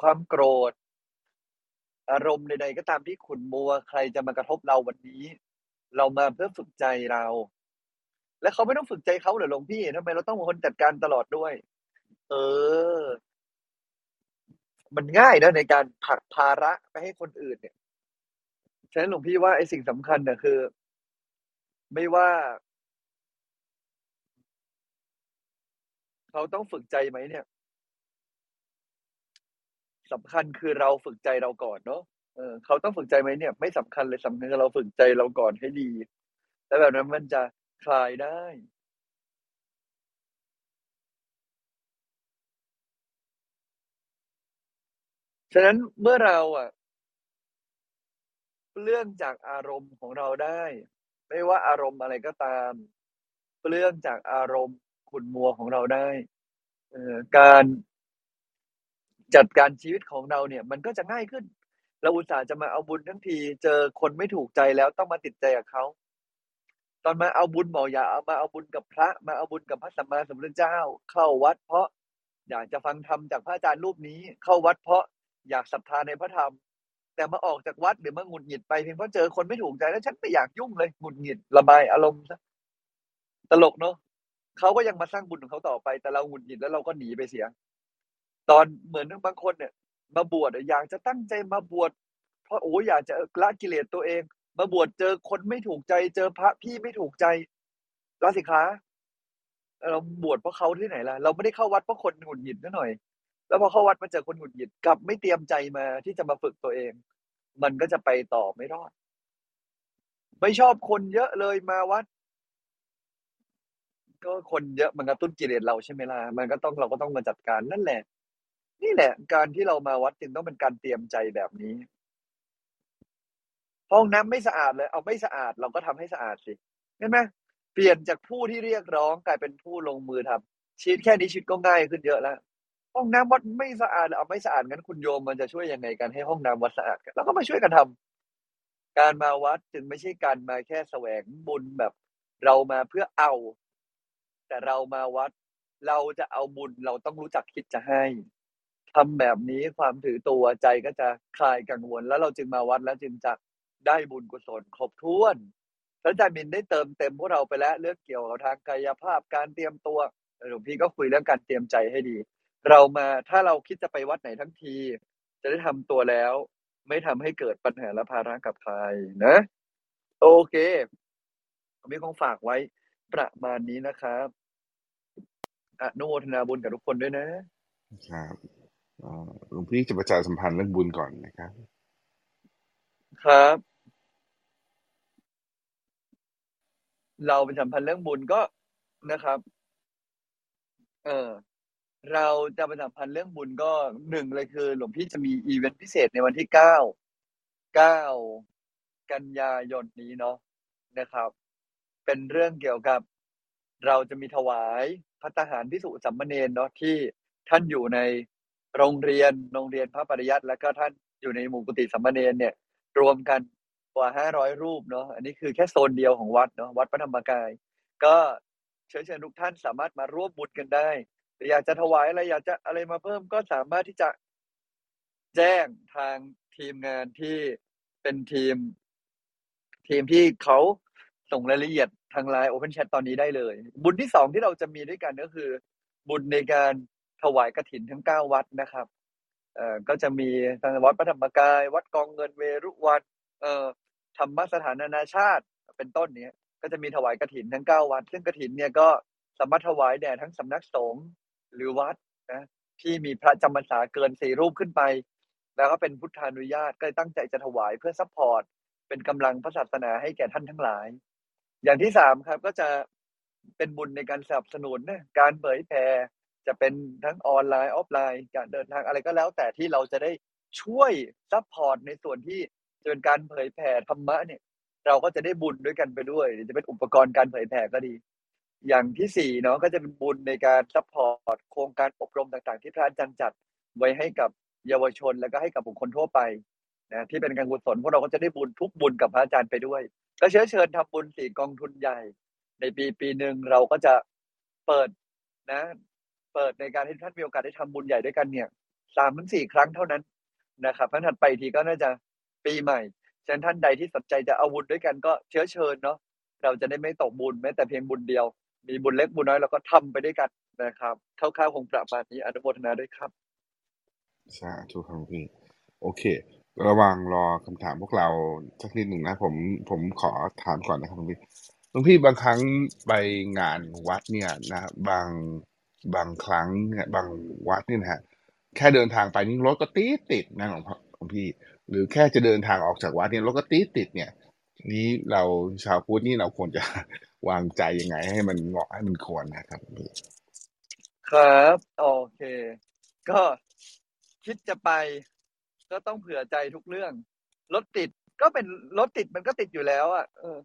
Speaker 4: ความโกรธ อารมณ์ใดๆก็ตามที่ขุนมัว ใครจะมากระทบเราวันนี้ เรามาเพื่อฝึกใจเรา แล้วเขาไม่ต้องฝึกใจเขาเหรอหลวงพี่ทำไมเราต้องเป็นคนจัดการตลอดด้วย?เออ มันง่ายนะในการผลักภาระไปให้คนอื่นเนี่ยฉะนั้นหลวงพี่ว่าไอ้สิ่งสำคัญน่ะคือ ไม่ว่าเขาต้องฝึกใจไหมเนี่ย สำคัญคือเราฝึกใจเราก่อนเนาะเออเขาต้องฝึกใจไหมเนี่ย ไม่สำคัญเลยสำคัญคือเราฝึกใจเราก่อนให้ดี แล้วแบบนั้นมันจะคลายได้ฉะนั้นเมื่อเราอะเปลื้องจากอารมณ์ของเราได้ ไม่ว่าอารมณ์อะไรก็ตามเปลื้องจากอารมณ์ขุนมัวของเราได้เออการ จัดการชีวิตของเราเนี่ย มันก็จะง่ายขึ้น เราอุตส่าห์จะมาเอาบุญทั้งที เจอคนไม่ถูกใจแล้วต้องมาติดใจกับเขาตอนมาเอาบุญบอกอย่าเอามาเอาบุญกับพระ มาเอาบุญกับพระสัมมาสัมพุทธเจ้า เข้าวัดเพราะอยากจะฟังธรรมจากพระอาจารย์รูปนี้ เข้าวัดเพราะอยากศรัทธาในพระธรรม แต่มาออกจากวัดหรือมาหงุดหงิดไปเพียงเพราะเจอคนไม่ถูกใจแล้วฉันไม่อยากยุ่งเลยหงุดหงิดระบายอารมณ์ซะตลกเนาะเขาก็ยังมาสร้างบุญของเขาต่อไป แต่เราหงุดหงิดแล้วเราก็หนีไปเสีย ตอนเหมือนบางคนเนี่ย มาบวชอยากจะตั้งใจมาบวชเพราะโอ้อยากจะละกิเลสตัวเอง มาบวชเจอคนไม่ถูกใจ เจอพระพี่ไม่ถูกใจลาสิกขาเราบวชเพราะเขาที่ไหนล่ะ เราไม่ได้เข้าวัดเพราะคนหงุดหงิดซะหน่อย แล้วพอเข้าวัดมาเจอคนหงุดหงิดกลับไม่เตรียมใจมาที่จะมาฝึกตัวเอง มันก็จะไปต่อไม่รอด ไม่ชอบคนเยอะเลยมาวัด ก็คนเยอะมันกระตุ้นกิเลสเราใช่ไหมล่ะมันก็ต้องเราก็ต้องมาจัดการนั่นแหละ นี่แหละ การที่เรามาวัดจึงต้องเป็นการเตรียมใจแบบนี้ ห้องน้ำไม่สะอาดเลย เอาไม่สะอาดเราก็ทำให้สะอาดสิเห็นไหมเปลี่ยนจากผู้ที่เรียกร้องกลายเป็นผู้ลงมือทำชีวิตแค่นี้ชีวิตก็ง่ายขึ้นเยอะแล้วห้องน้ำวัดไม่สะอาดเอาไม่สะอาดงั้นคุณโยมมันจะช่วยยังไงกันให้ห้องน้ำวัดสะอาดกันเราก็มาช่วยกันทำการมาวัดจึงไม่ใช่การมาแค่แสวงบุญแบบ เรามาเพื่อเอา แต่เรามาวัด เราจะเอาบุญเราต้องรู้จักคิดจะให้ ทำแบบนี้ความถือตัวใจก็จะคลายกังวล แล้วเราจึงมาวัดแล้วจึงจะได้บุญกุศลครบถ้วนพระอาจารย์มินได้เติมเต็มพวกเราไปแล้วเรื่องเกี่ยวกับทางกายภาพการเตรียมตัวหลวงพี่ก็คุยเรื่องการเตรียมใจให้ดี เรามาถ้าเราคิดจะไปวัดไหนทั้งที จะได้ทำตัวแล้ว ไม่ทำให้เกิดปัญหาและภาระกับใครนะ โอเคมีของฝากไว้ประมาณนี้นะครับอนุโมทนาบุญกับทุกคนด้วยนะ
Speaker 3: ครับ หลวงพี่จะประชาสัมพันธ์เรื่องบุญก่อนนะครับ
Speaker 4: ครับ เราเป็นสัมพันธ์เรื่องบุญก็นะครับ เออเราจะประชาสัมพันธ์เรื่องบุญก็หนึ่งเลยคือ หลวงพี่จะมีอีเวนต์พิเศษในวันที่เก้าเก้ากันยายนนี้เนาะนะครับ เป็นเรื่องเกี่ยวกับ เราจะมีถวายพัตตาหารพิสุสัมมเนนเนาะที่ท่านอยู่ใน โรงเรียนโรงเรียนพระปริยัติแล้วก็ท่านอยู่ในหมู่กุฏิสัมมเนนเนี่ย รวมกันกว่าห้าร้อยรูปเนาะอันนี้คือแค่โซนเดียวของวัดเนาะวัดพระธรรมกาย ก็เชิญเชิญทุกท่านสามารถมาร่วมบุญกันได้หรืออยากจะถวายอะไรอยากจะอะไรมาเพิ่มก็สามารถที่จะแจ้งทางทีมงานที่เป็นทีม ทีมที่เขาส่งรายละเอียดทางไลน์ Open Chat ตอนนี้ได้เลย บุญที่สองที่เราจะมีด้วยกันก็คือ บุญในการ ถวายกฐินทั้งเก้าวัดนะครับเอ่อก็จะมีทางวัดพระธรรมกาย วัดกองเงินเวรุวันเอ่อธรรมสถานนานาชาติเป็นต้นเนี้ยก็จะมีถวายกฐินทั้งเก้าวัด ซึ่งกฐินเนี่ยก็สามารถถวายแด่ทั้งสำนักสงฆ์หรือวัดนะที่มีพระจำพรรษาเกินสี่รูปขึ้นไป แล้วก็เป็นพุทธานุญาตก็เลยตั้งใจจะถวายเพื่อ supportเป็นกำลังพระศาสนาให้แก่ท่านทั้งหลาย อย่างที่สามครับก็จะเป็นบุญในการสนับสนุนนะการเผยแผ่ จะเป็นทั้งออนไลน์ออฟไลน์การเดินทางอะไรก็แล้ว แต่ที่เราจะได้ช่วย support ในส่วนที่จะเป็นการเผยแผ่ธรรมะเนี่ย เราก็จะได้บุญด้วยกันไปด้วยจะเป็นอุปกรณ์การเผยแผ่ก็ดี อย่างที่สี่เนาะก็จะเป็นบุญในการ support โครงการอบรมต่างๆ ที่พระอาจารย์จัดไว้ให้กับเยาวชนแล้วก็ให้กับบุคคลทั่วไปนะที่เป็นการกุศลพวกเราก็จะได้บุญทุกบุญกับพระอาจารย์ไปด้วยก็เชิญเชิญทำบุญสี่กองทุนใหญ่ ในปีปีหนึ่งเราก็จะเปิดนะ เปิดในการให้ท่านมีโอกาสได้ทำบุญใหญ่ด้วยกันเนี่ยสามถึงสี่ครั้งเท่านั้นนะครับท่านถัดไปทีก็น่าจะปีใหม่ฉะนั้นท่านใดที่สนใจจะเอาบุญด้วยกันก็เชื้อเชิญเนาะเราจะได้ไม่ตกบุญแม้แต่เพียงบุญเดียว มีบุญเล็กบุญน้อยเราก็ทำไปด้วยกันนะครับคร่าวๆคงประมาณนี้อนุโมทนาด้วยครับ
Speaker 3: สาธุครับพี่โอเค ระหว่างรอคำถามพวกเราสักนิดหนึ่งนะ ผมผมขอถามก่อนนะครับหลวงพี่หลวงพี่บางครั้งไปงานวัดเนี่ยนะบาง บางครั้งบางวัดนี่นะฮะแค่เดินทางไปนี่รถก็ติดติดนะหลวงพ่องพี่ หรือแค่จะเดินทางออกจากวัดเนี่ยรถก็ติดติดเนี่ย นี้เราชาวพุทธนี่เราควรจะวางใจยังไง ให้มันเหมาะให้มันควรนะครับพี่
Speaker 4: ครับ โอเค ก็คิดจะไป ก็ต้องเผื่อใจทุกเรื่องรถติดก็เป็นรถติดมันก็ติดอยู่แล้วอะเออ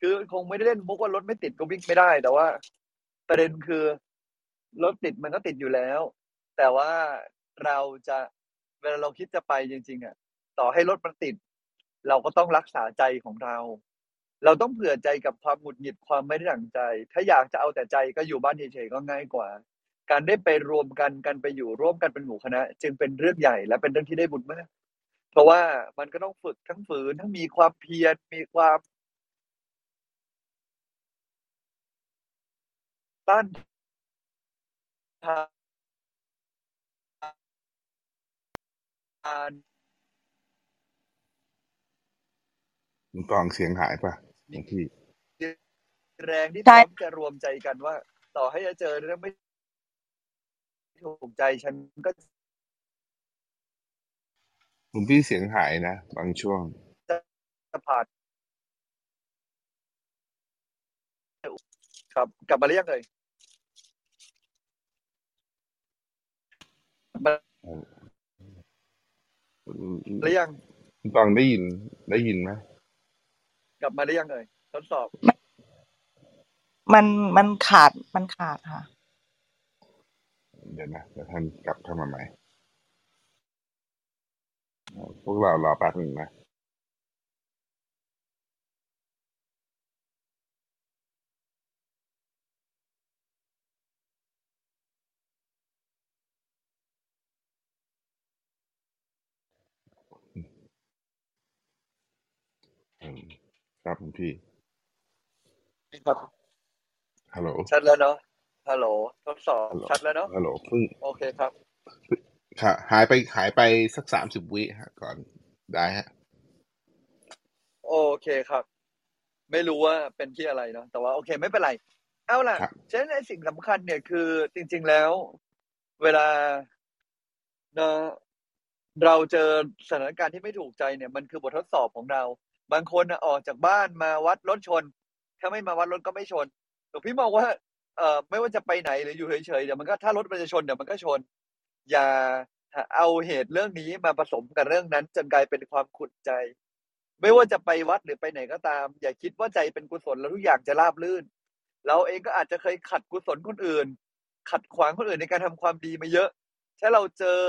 Speaker 4: คือคงไม่ได้เล่นมุกว่ารถไม่ติดก็วิ่งไม่ได้ แต่ว่า ประเด็นคือ รถติดมันก็ติดอยู่แล้ว แต่ว่าเราจะเวลาเราคิดจะไปจริง ๆอะต่อให้รถมันติด เราก็ต้องรักษาใจของเรา เราต้องเผื่อใจกับความหงุดหงิดความไม่ได้ดั่งใจ ถ้าอยากจะเอาแต่ใจก็อยู่บ้านเฉยๆก็ง่ายกว่า การได้ไปรวมกันกันไปอยู่ร่วมกันเป็นหมู่คณะ จึงเป็นเรื่องใหญ่และเป็นเรื่องที่ได้บุญมาก เพราะว่ามันก็ต้องฝึกทั้งฝืนทั้งมีความเพียรมีความต้าน
Speaker 3: คุณกองเสียงหายป่ะหลวงพี่
Speaker 4: แรงที่พ
Speaker 5: ใช่
Speaker 4: ร้อมจะรวมใจกันว่า ต่อให้จะเจอเรื่องไม่ถูกใจฉันก็
Speaker 3: หลวงพี่เสียงหายนะ บางช่วง
Speaker 4: จะผ่านครับ กลับมาเรียกเลย มาหรือยัง
Speaker 3: คุณตองได้ยิน ได้ยินไหม
Speaker 4: กลับมาหรือยังเลยทดสอบ
Speaker 5: มันมันขาดมันขาดค่ะ
Speaker 3: เดี๋ยวนะเดี๋ยวท่านกลับเข้ามาใหม่พวกเรารอแป๊บหนึ่งนะ ครับคุณพี่
Speaker 4: ครับ
Speaker 3: ฮัลโหล
Speaker 4: ชัดแล้วเนาะฮัลโหลทดสอบ
Speaker 3: ฮัลโหล
Speaker 4: ชัดแล้วเนาะ
Speaker 3: ฮัลโหลเพิ่ง
Speaker 4: โอเคครับ
Speaker 3: ค่ะหายไปหายไปสักสามสิบวิฮะ ก่อนได้ฮะ
Speaker 4: โอเคครับ ไม่รู้ว่าเป็นที่อะไรเนาะแต่ว่าโอเคไม่เป็นไร เอาล่ะ
Speaker 3: ครับ
Speaker 4: ฉะนั้นไอ้สิ่งสำคัญเนี่ยคือจริง ๆแล้ว เวลาเนาะเราเจอสถานการณ์ที่ไม่ถูกใจเนี่ย มันคือบททดสอบของเรา บางคนนะออกจากบ้านมาวัดรถชน ถ้าไม่มาวัดรถก็ไม่ชนหลวงพี่มองว่าเอ่อไม่ว่าจะไปไหนหรืออยู่เฉยๆเดี๋ยวมันก็ถ้ารถมันจะชนเดี๋ยวมันก็ชน อย่าเอาเหตุเรื่องนี้มาผสมกับเรื่องนั้นจนกลายเป็นความขุ่นใจ ไม่ว่าจะไปวัดหรือไปไหนก็ตาม อย่าคิดว่าใจเป็นกุศลแล้วทุกอย่างจะราบรื่น เราเองก็อาจจะเคยขัดกุศลคนอื่น ขัดขวางคนอื่นในการทำความดีมาเยอะ ถ้าเราเจอ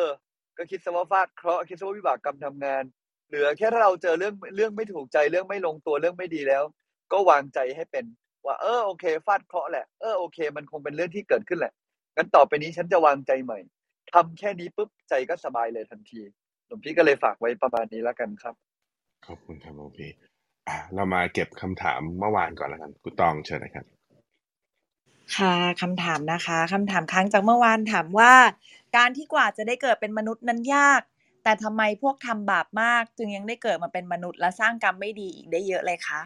Speaker 4: ก็คิดซะว่าฟาดเคราะห์คิดซะว่าวิบากกรรมทำงาน เหลือแค่ถ้าเราเจอเรื่องเรื่องไม่ถูกใจเรื่องไม่ลงตัวเรื่องไม่ดีแล้ว ก็วางใจให้เป็น ว่า เออโอเคฟาดเคราะห์แหละเออโอเค มันคงเป็นเรื่องที่เกิดขึ้นแหละงั้นต่อไปนี้ฉันจะวางใจใหม่ทำแค่นี้ปุ๊บใจก็สบายเลยทันทีหลวงพี่ก็เลยฝากไว้ประมาณนี้แล้วกันครับ
Speaker 3: ขอบคุณครับหลวงพี่อะเรามาเก็บคำถามเมื่อวานก่อนแล้วกันคุณตองเชิญนะครับ
Speaker 5: ค่ะคำถามนะคะคำถามค้างจากเมื่อวานถามว่า การที่กว่าจะได้เกิดเป็นมนุษย์นั้นยาก แต่ทำไมพวกทำบาปมากจึงยังได้เกิดมาเป็นมนุษย์และสร้างกรรมไม่ดีอีกได้เยอะเลยคะ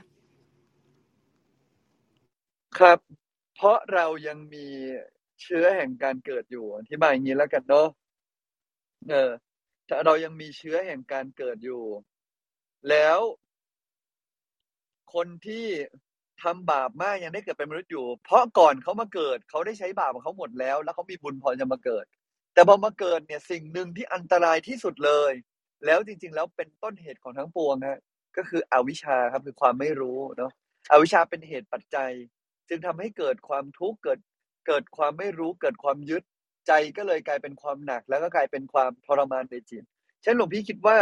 Speaker 4: ครับ เพราะเรายังมีเชื้อแห่งการเกิดอยู่อธิบายอย่างนี้แล้วกันเนาะเออถ้าเรายังมีเชื้อแห่งการเกิดอยู่ แล้ว คนที่ทำบาปมากยังได้เกิดเป็นมนุษย์อยู่ เพราะก่อนเขามาเกิด เขาได้ใช้บาปของเขาหมดแล้ว แล้วเขามีบุญพอจะมาเกิด แต่พอมาเกิดเนี่ยสิ่งหนึ่งที่อันตรายที่สุดเลย แล้วจริง ๆ แล้วเป็นต้นเหตุของทั้งปวงฮะก็คืออวิชชาครับคือความไม่รู้เนาะอวิชชาเป็นเหตุปัจจัย จึงทำให้เกิดความทุกข์เกิดเกิดความไม่รู้เกิดความยึดใจก็เลยกลายเป็นความหนัก แล้วก็กลายเป็นความทรมานในจิตฉะนั้นหลวงพี่คิดว่า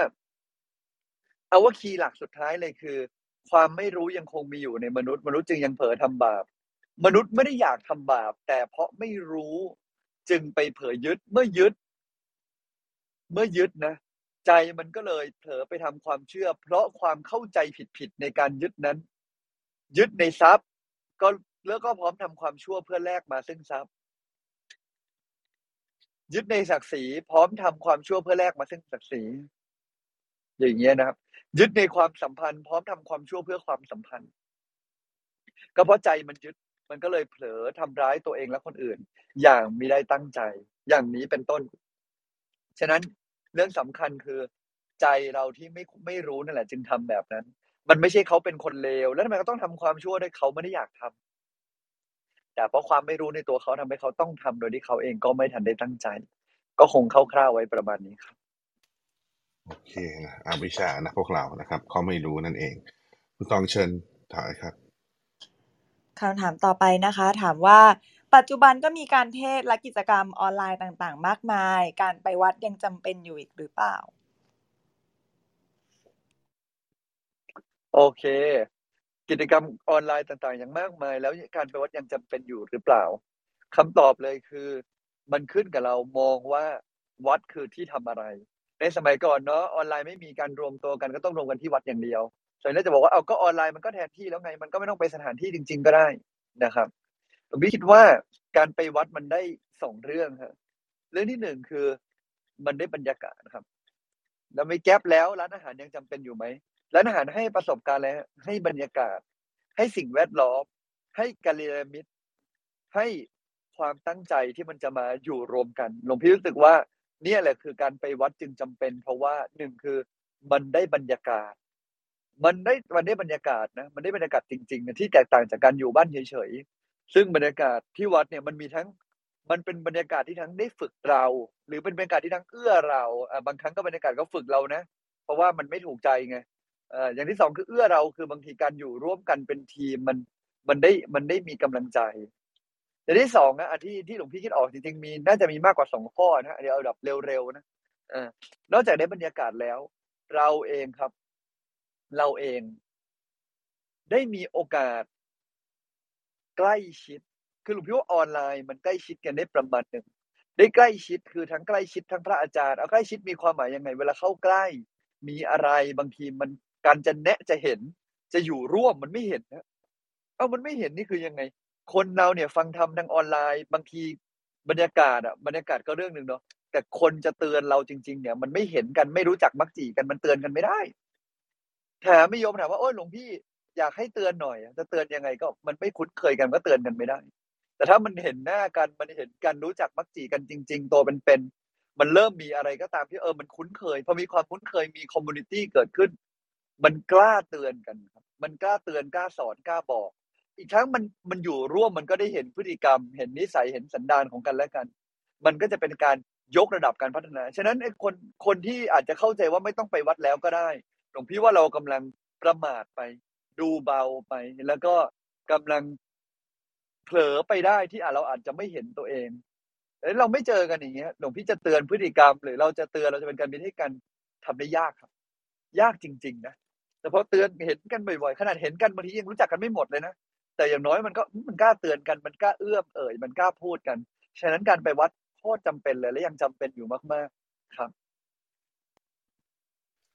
Speaker 4: เอาว่าคีย์หลักสุดท้ายเลยคือ ความไม่รู้ยังคงมีอยู่ในมนุษย์ มนุษย์จึงยังเผลอทำบาป มนุษย์ไม่ได้อยากทำบาป แต่เพราะไม่รู้ จึงไปเผลอยึดเมื่อยึด เมื่อยึดนะ ใจมันก็เลยเผลอไปทำความเชื่อ เพราะความเข้าใจผิดๆในการยึดนั้น ยึดในทรัพย์ ก็แล้วก็พร้อมทำความชั่วเพื่อแลกมาซึ่งทรัพย์ ยึดในศักดิ์ศรีพร้อมทำความชั่วเพื่อแลกมาซึ่งศักดิ์ศรีอย่างเงี้ยนะครับ ยึดในความสัมพันธ์ พร้อมทำความชั่วเพื่อความสัมพันธ์ ก็เพราะใจมันยึด มันก็เลยเผลอทำร้ายตัวเองและคนอื่น อย่างมิได้ตั้งใจ อย่างนี้เป็นต้น ฉะนั้นเรื่องสำคัญคือ ใจเราที่ไม่ไม่รู้นั่นแหละ จึงทำแบบนั้น มันไม่ใช่เขาเป็นคนเลวแล้วทำไมเขาต้องทำความชั่วด้วยเขาไม่ได้อยากทำแต่เพราะความไม่รู้ในตัวเขาทำให้เขาต้องทำโดยที่เขาเองก็ไม่ทันได้ตั้งใจ ก็คงคร่าวๆไว้ประมาณนี้ครับ
Speaker 3: โอเคนะอวิชานะพวกเรานะครับเขาไม่รู้นั่นเอง คุณตองเชิญถอยครับ
Speaker 5: คำถามต่อไปนะคะ ถามว่า ปัจจุบันก็มีการเทศและกิจกรรมออนไลน์ต่างๆ มากมาย การไปวัดยังจำเป็นอยู่อีกหรือเปล่า
Speaker 4: โอเค กิจกรรมออนไลน์ต่างๆ อย่างมากมาย แล้วการไปวัดยังจำเป็นอยู่หรือเปล่าคำตอบเลยคือ มันขึ้นกับเรามองว่าวัดคือที่ทำอะไรในสมัยก่อนเนาะออนไลน์ไม่มีการรวมตัวกันก็ต้องรวมกันที่วัดอย่างเดียว ส่วนนี้จะบอกว่าเอาก็ออนไลน์มันก็แทนที่แล้วไง มันก็ไม่ต้องไปสถานที่จริง ๆ ก็ได้นะครับผมคิดว่าการไปวัดมันได้สองเรื่องครับเรื่องที่หนึ่งคือมันได้บรรยากาศครับ แล้วไม่แก๊ปแล้วร้านอาหารยังจำเป็นอยู่ไหมร้านอาหารให้ประสบการณ์อะไรฮะให้บรรยากาศ ให้สิ่งแวดล้อม ให้กัลยาณมิตร ให้ความตั้งใจที่มันจะมาอยู่รวมกันหลวงพี่รู้สึกว่า เนี่ยแหละคือการไปวัดจึงจำเป็น เพราะว่าหนึ่งคือมันได้บรรยากาศ มันได้มันได้บรรยากาศนะมันได้บรรยากาศจริงๆนะที่แตกต่างจากการอยู่บ้านเฉยๆซึ่งบรรยากาศที่วัดเนี่ยมันมีทั้งมันเป็นบรรยากาศที่ทั้งได้ฝึกเรา หรือเป็นบรรยากาศที่ทั้งเอื้อเราอ่าบางครั้งก็บรรยากาศก็ฝึกเรานะ เพราะว่ามันไม่ถูกใจไงเอ่ออย่างที่สองคือเอื้อเราคือบางทีการอยู่ร่วมกันเป็นทีมมันมันได้มันได้มีกำลังใจอย่างที่สองนะที่ที่หลวงพี่คิดออกจริงๆมีน่าจะมีมากกว่าสองข้อนะเดี๋ยวเอาแบบเร็วๆนะเออนอกจากได้บรรยากาศแล้ว เราเองครับ เราเอง ได้มีโอกาสใกล้ชิด คือหลวงพี่ว่าออนไลน์มันใกล้ชิดกันได้ประมาณหนึ่งได้ใกล้ชิดคือทั้งใกล้ชิดทั้งพระอาจารย์เอาใกล้ชิดมีความหมายยังไง เวลาเข้าใกล้ มีอะไรบางทีมันการจะแนะจะเห็น จะอยู่ร่วมมันไม่เห็นนะเอ้ามันไม่เห็นนี่คือยังไง คนเราเนี่ยฟังธรรมทางออนไลน์บางทีบรรยากาศอะบรรยากาศก็เรื่องหนึ่งเนาะแต่คนจะเตือนเราจริง ๆ เนี่ย มันไม่เห็นกันไม่รู้จักมักจีกันมันเตือนกันไม่ได้ แถมไม่ยอมถามว่าโอ้ยหลวงพี่อยากให้เตือนหน่อยจะเตือนยังไงก็มันไม่คุ้นเคยกันก็เตือนกันไม่ได้ แต่ถ้ามันเห็นหน้ากันมันเห็นกันรู้จักมักจี่กันจริง ๆ ตัวเป็นๆมันเริ่มมีอะไรก็ตามที่เออมันคุ้นเคยพอมีความคุ้นเคยมี community เกิดขึ้น มันกล้าเตือนกันครับ มันกล้าเตือนกล้าสอนกล้าบอก อีกทั้งมันมันอยู่ร่วมมันก็ได้เห็นพฤติกรรม เห็นนิสัยเห็นสันดานของกันและกัน มันก็จะเป็นการยกระดับการพัฒนา ฉะนั้นไอ้คนคนที่อาจจะเข้าใจว่าไม่ต้องไปวัดแล้วก็ได้ หลวงพี่ว่าเรากำลังประมาทไป ดูเบาไป แล้วก็กำลังเผลอไปได้ที่อาจเราอาจจะไม่เห็นตัวเองแล้วเราไม่เจอกันอย่างเงี้ยหลวงพี่จะเตือนพฤติกรรม หรือเราจะเตือนเราจะเป็นการบินให้กันทำได้ยากครับ ยากจริง ๆ นะแต่พอเตือนเห็นกันบ่อยๆขนาดเห็นกันบางทียังรู้จักกันไม่หมดเลยนะแต่อย่างน้อยมันก็มันกล้าเตือนกันมันกล้าเอื้อมเอ่ยมันกล้าพูดกัน ฉะนั้นการไปวัดโคตรจำเป็นเลยและยังจำเป็นอยู่มากๆครับ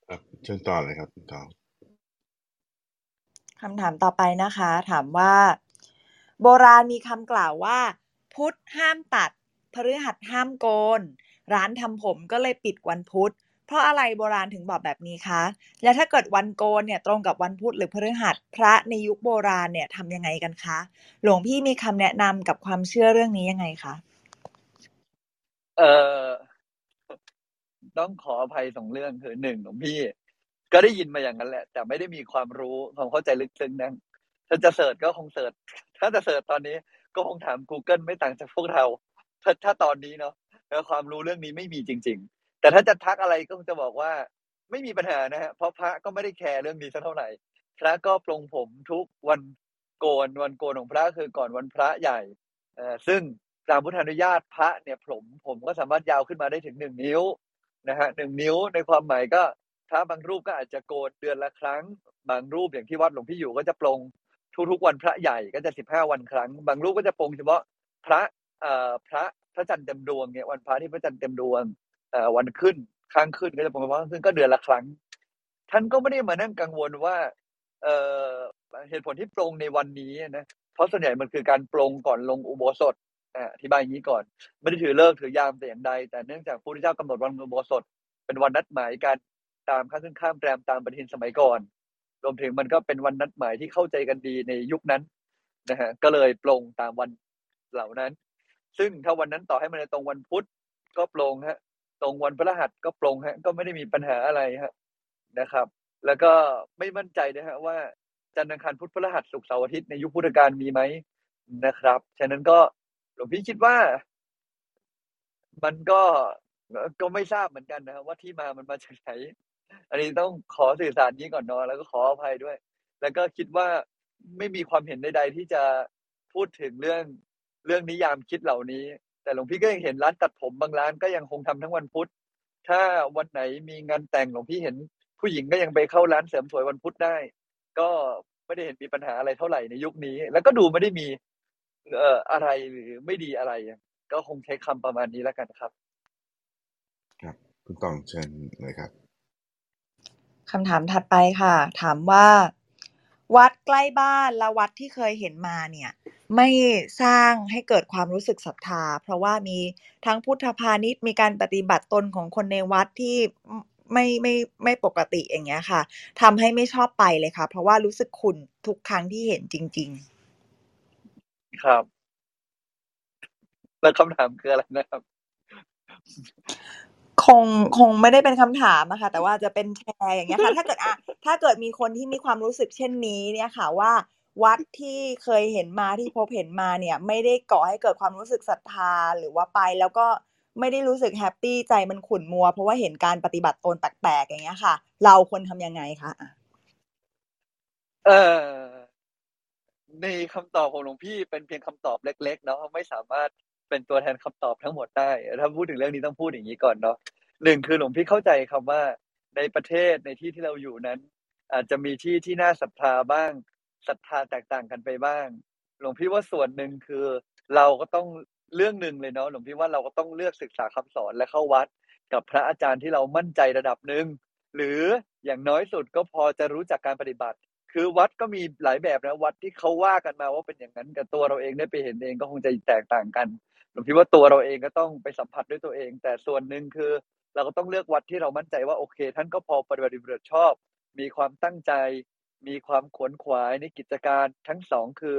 Speaker 3: ครับเชิญต่อเลยครับคุณตอง
Speaker 5: คำถามต่อไปนะคะ ถามว่า โบราณมีคำกล่าวว่า พุธห้ามตัดพฤหัสห้ามโกน ร้านทำผมก็เลยปิดวันพุธ เพราะอะไรโบราณถึงบอกแบบนี้คะ และถ้าเกิดวันโกนเนี่ยตรงกับวันพุธหรือพฤหัสพระในยุคโบราณเนี่ยทำยังไงกันคะ หลวงพี่มีคำแนะนำกับความเชื่อเรื่องนี้ยังไงคะ
Speaker 4: เอ่อ ต้องขออภัยสองเรื่องคือหนึ่งหลวงพี่ ก็ได้ยินมาอย่างนั้นแหละ แต่ไม่ได้มีความรู้ความเข้าใจลึกซึ้งนะถ้าจะ search ก็คง search ถ้าจะ search ตอนนี้ก็คงถาม Google ไม่ต่างจากพวกเราถ้าถ้าตอนนี้เนาะแล้วความรู้เรื่องนี้ไม่มีจริง ๆ แต่ถ้าจะทักอะไรก็คงจะบอกว่า ไม่มีปัญหานะฮะเพราะพระก็ไม่ได้ care เรื่องนี้สักเท่าไหร่พระก็ปลงผมทุกวันโกนวันโกนของพระคือก่อนวันพระใหญ่เอ่อซึ่งตามพุทธานุญาตพระเนี่ยผมผมก็สามารถยาวขึ้นมาได้ถึงหนึ่งนิ้ว นะฮะหนึ่งนิ้วในความหมายก็พระบางรูปก็อาจจะโกนเดือนละครั้ง บางรูปอย่างที่วัดหลวงพี่อยู่ก็จะปลงทุกๆวันพระใหญ่ก็จะสิบห้าวันครั้ง บางรูปก็จะปลงเฉพาะพระเอ่อพระพระจันทร์เต็มดวงเนี่ยวันพระที่พระจันทร์เต็มดวงเอ่อวันขึ้นข้างขึ้นก็จะปลงเฉพาะข้างขึ้นก็เดือนละครั้ง ท่านก็ไม่ได้มานั่งกังวลว่าเอ่อเหตุผลที่ปรงในวันนี้นะเพราะส่วนใหญ่มันคือการปรงก่อนลงอุโบสถ อ่าอธิบายอย่างนี้ก่อน ไม่ได้ถือเลิกถือยามแต่อย่างใด แต่เนื่องจากพระพุทธเจ้ากำหนดวันอุโบสถ เป็นวันนัดหมายกันตามข้ามขึ้นข้ามแรมตามปฏิทินสมัยก่อน รวมถึงมันก็เป็นวันนัดหมายที่เข้าใจกันดีในยุคนั้นนะฮะก็เลยปรงตามวันเหล่านั้น ซึ่งถ้าวันนั้นต่อให้มันในตรงวันพุธก็ปรงฮะ ตรงวันพฤหัสก็ปรงฮะ ก็ไม่ได้มีปัญหาอะไรฮะนะครับ แล้วก็ไม่มั่นใจนะฮะว่าจันทร์อังคารพุธพฤหัสศุกร์เสาร์อาทิตย์ในยุคพุทธกาลมีไหมนะครับ ฉะนั้นก็ หลวงพี่คิดว่า มันก็ก็ไม่ทราบเหมือนกันนะว่าที่มามันมาจากไหนอันนี้ต้องขอสื่อสารนี้ก่อนนอะแล้วก็ขออภัยด้วย แล้วก็คิดว่าไม่มีความเห็นใดๆที่จะพูดถึงเรื่องเรื่องนิยามคิดเหล่านี้ แต่หลวงพี่ก็ยังเห็นร้านตัดผมบางร้านก็ยังคงทำทั้งวันพุธ ถ้าวันไหนมีงานแต่งหลวงพี่เห็นผู้หญิงก็ยังไปเข้าร้านเสริมสวยวันพุธได้ ก็ไม่ได้เห็นมีปัญหาอะไรเท่าไหร่ในยุคนี้ แล้วก็ดูไม่ได้มี เอ่ออะไรหรือไม่ดีอะไร ก็คงใช้คำประมาณนี้แล้วกันครับ
Speaker 3: ครับคุณตองเชิญเลยครับ
Speaker 5: คำถามถัดไปค่ะ ถามว่า วัดใกล้บ้านและวัดที่เคยเห็นมาเนี่ย ไม่สร้างให้เกิดความรู้สึกศรัทธา เพราะว่ามีทั้งพุทธพาณิชย์มีการปฏิบัติตนของคนในวัดที่ไม่ไม่ไม่ปกติอย่างเงี้ยค่ะทำให้ไม่ชอบไปเลยค่ะ เพราะว่ารู้สึกขุ่นทุกครั้งที่เห็นจริง
Speaker 4: ครับ แล้วคำถามคืออะไรนะครับ
Speaker 5: ๆคงคงไม่ได้เป็นคำถามอะค่ะแต่ว่าจะเป็นแชร์อย่างเงี้ยค่ะ ถ้าเกิดอะถ้าเกิดมีคนที่มีความรู้สึกเช่นนี้เนี่ยค่ะว่า วัดที่เคยเห็นมาที่พบเห็นมาเนี่ย ไม่ได้ก่อให้เกิดความรู้สึกศรัทธาหรือว่าไป แล้วก็ไม่ได้รู้สึกแฮปปี้ใจมันขุ่นมัว เพราะว่าเห็นการปฏิบัติตนแปลกๆอย่างเงี้ยค่ะ เราควรทำยังไงคะอะ
Speaker 4: เออ ในคำตอบของหลวงพี่เป็นเพียงคำตอบเล็ก ๆ เนาะไม่สามารถเป็นตัวแทนคำตอบทั้งหมดได้ถ้าพูดถึงเรื่องนี้ต้องพูดอย่างนี้ก่อนเนาะหนึ่งคือหลวงพี่เข้าใจคำว่าในประเทศในที่ที่เราอยู่นั้น อาจจะมีที่ที่น่าศรัทธาบ้างศรัทธาแตกต่างกันไปบ้าง หลวงพี่ว่าส่วนหนึ่งคือ เราก็ต้องเรื่องหนึ่งเลยเนาะหลวงพี่ว่าเราก็ต้องเลือกศึกษาคำสอนและเข้าวัด กับพระอาจารย์ที่เรามั่นใจระดับหนึ่งหรืออย่างน้อยสุดก็พอจะรู้จักการปฏิบัติ คือวัดก็มีหลายแบบนะวัดที่เขาว่ากันมาว่าเป็นอย่างนั้นแต่ตัวเราเองได้ไปเห็นเองก็คงจะแตกต่างกันหลวงพี่ว่าตัวเราเองก็ต้องไปสัมผัสด้วยตัวเอง แต่ส่วนหนึ่งคือ เราก็ต้องเลือกวัดที่เรามั่นใจว่าโอเค ท่านก็พอปฏิบัติบัติชอบ มีความตั้งใจ มีความขวนขวายในกิจการทั้งสองคือ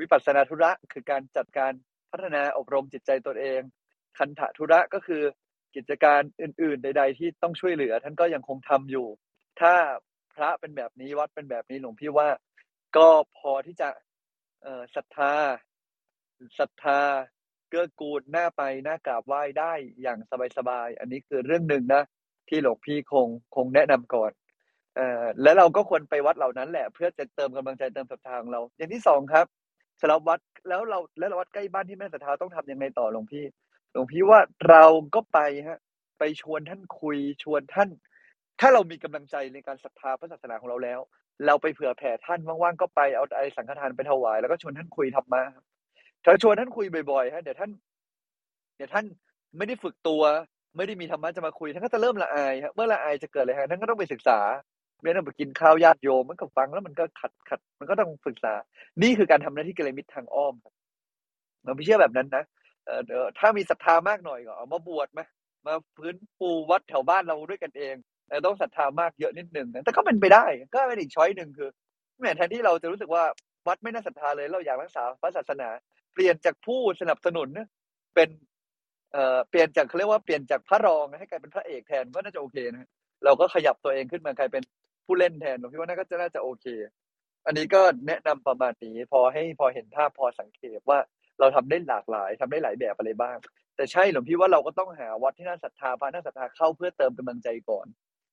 Speaker 4: วิปัสสนาธุระคือการจัดการพัฒนาอบรมจิตใจตนเอง คันธธุระก็คือกิจการอื่น ๆ ใด ๆ ที่ต้องช่วยเหลือ ท่านก็ยังคงทำอยู่ ถ้า พระเป็นแบบนี้วัดเป็นแบบนี้หลวงพี่ว่า ก็พอที่จะเอ่อศรัทธาศรัทธาเกื้อกูลหน้าไปหน้ากราบไหว้ได้อย่างสบายๆอันนี้คือเรื่องหนึ่งนะที่หลวงพี่คงคงแนะนำก่อนเอ่อแล้วเราก็ควรไปวัดเหล่านั้นแหละ เพื่อจะเติมกำลังใจเติมศรัทธาของเรา อย่างที่สองครับสำหรับวัดแล้วเราแล้ววัดใกล้บ้านที่แม่ศรัทธาต้องทำยังไงต่อหลวงพี่หลวงพี่ว่าเราก็ไปฮะ ไปชวนท่านคุยชวนท่าน ถ้าเรามีกำลังใจในการศรัทธาพระศาสนาของเราแล้ว เราไปเผื่อแผ่ท่านว่างๆก็ไปเอาไอสังฆทานไปถวาย แล้วก็ชวนท่านคุยธรรมะถ้าชวนท่านคุยบ่อยๆฮะเดี๋ยวท่าน เดี๋ยวท่านไม่ได้ฝึกตัว ไม่ได้มีธรรมะจะมาคุยท่านก็จะเริ่มละอายฮะเมื่อละอายจะเกิดอะไรฮะท่านก็ต้องไปศึกษาไม่ต้องไปกินข้าวญาติโยมมันก็ฟังแล้วมันก็ขัดขัด มันก็ต้องศึกษา นี่คือการทำหน้าที่กัลยมิตรทางอ้อมครับเราไม่เชื่อแบบนั้นนะเออถ้ามีศรัทธามากหน่อยก็เอามาบวชไหมมาพื้นปูวัดแถวบ้านเราด้วยกันเอง ต่ต้องศรัทธามากเยอะนิดหนึ่งแต่ก็เป็นไปได้ ก็เป็นอีกช้อยหนึ่งคือแม้แทนที่เราจะรู้สึกว่าวัดไม่น่าศรัทธาเลย เราอยากรักษาพระศาสนา เปลี่ยนจากผู้สนับสนุนเป็นเอ่อเปลี่ยนจากเขาเรียกว่าเปลี่ยนจากพระรองให้กลายเป็นพระเอกแทนก็น่าจะโอเคนะเราก็ขยับตัวเองขึ้นมากลายเป็นผู้เล่นแทนผมคิดว่าน่าก็จะน่าจะโอเค อันนี้ก็แนะนำประมาณนี้พอให้พอเห็นภาพพอสังเกตว่าเราทำได้หลากหลายทำได้หลายแบบอะไรบ้าง แต่ใช่หลวงพี่ว่าเราก็ต้องหาวัดที่น่าศรัทธาพระน่าศรัทธาเข้าเพื่อเติมกำลังใจก่อน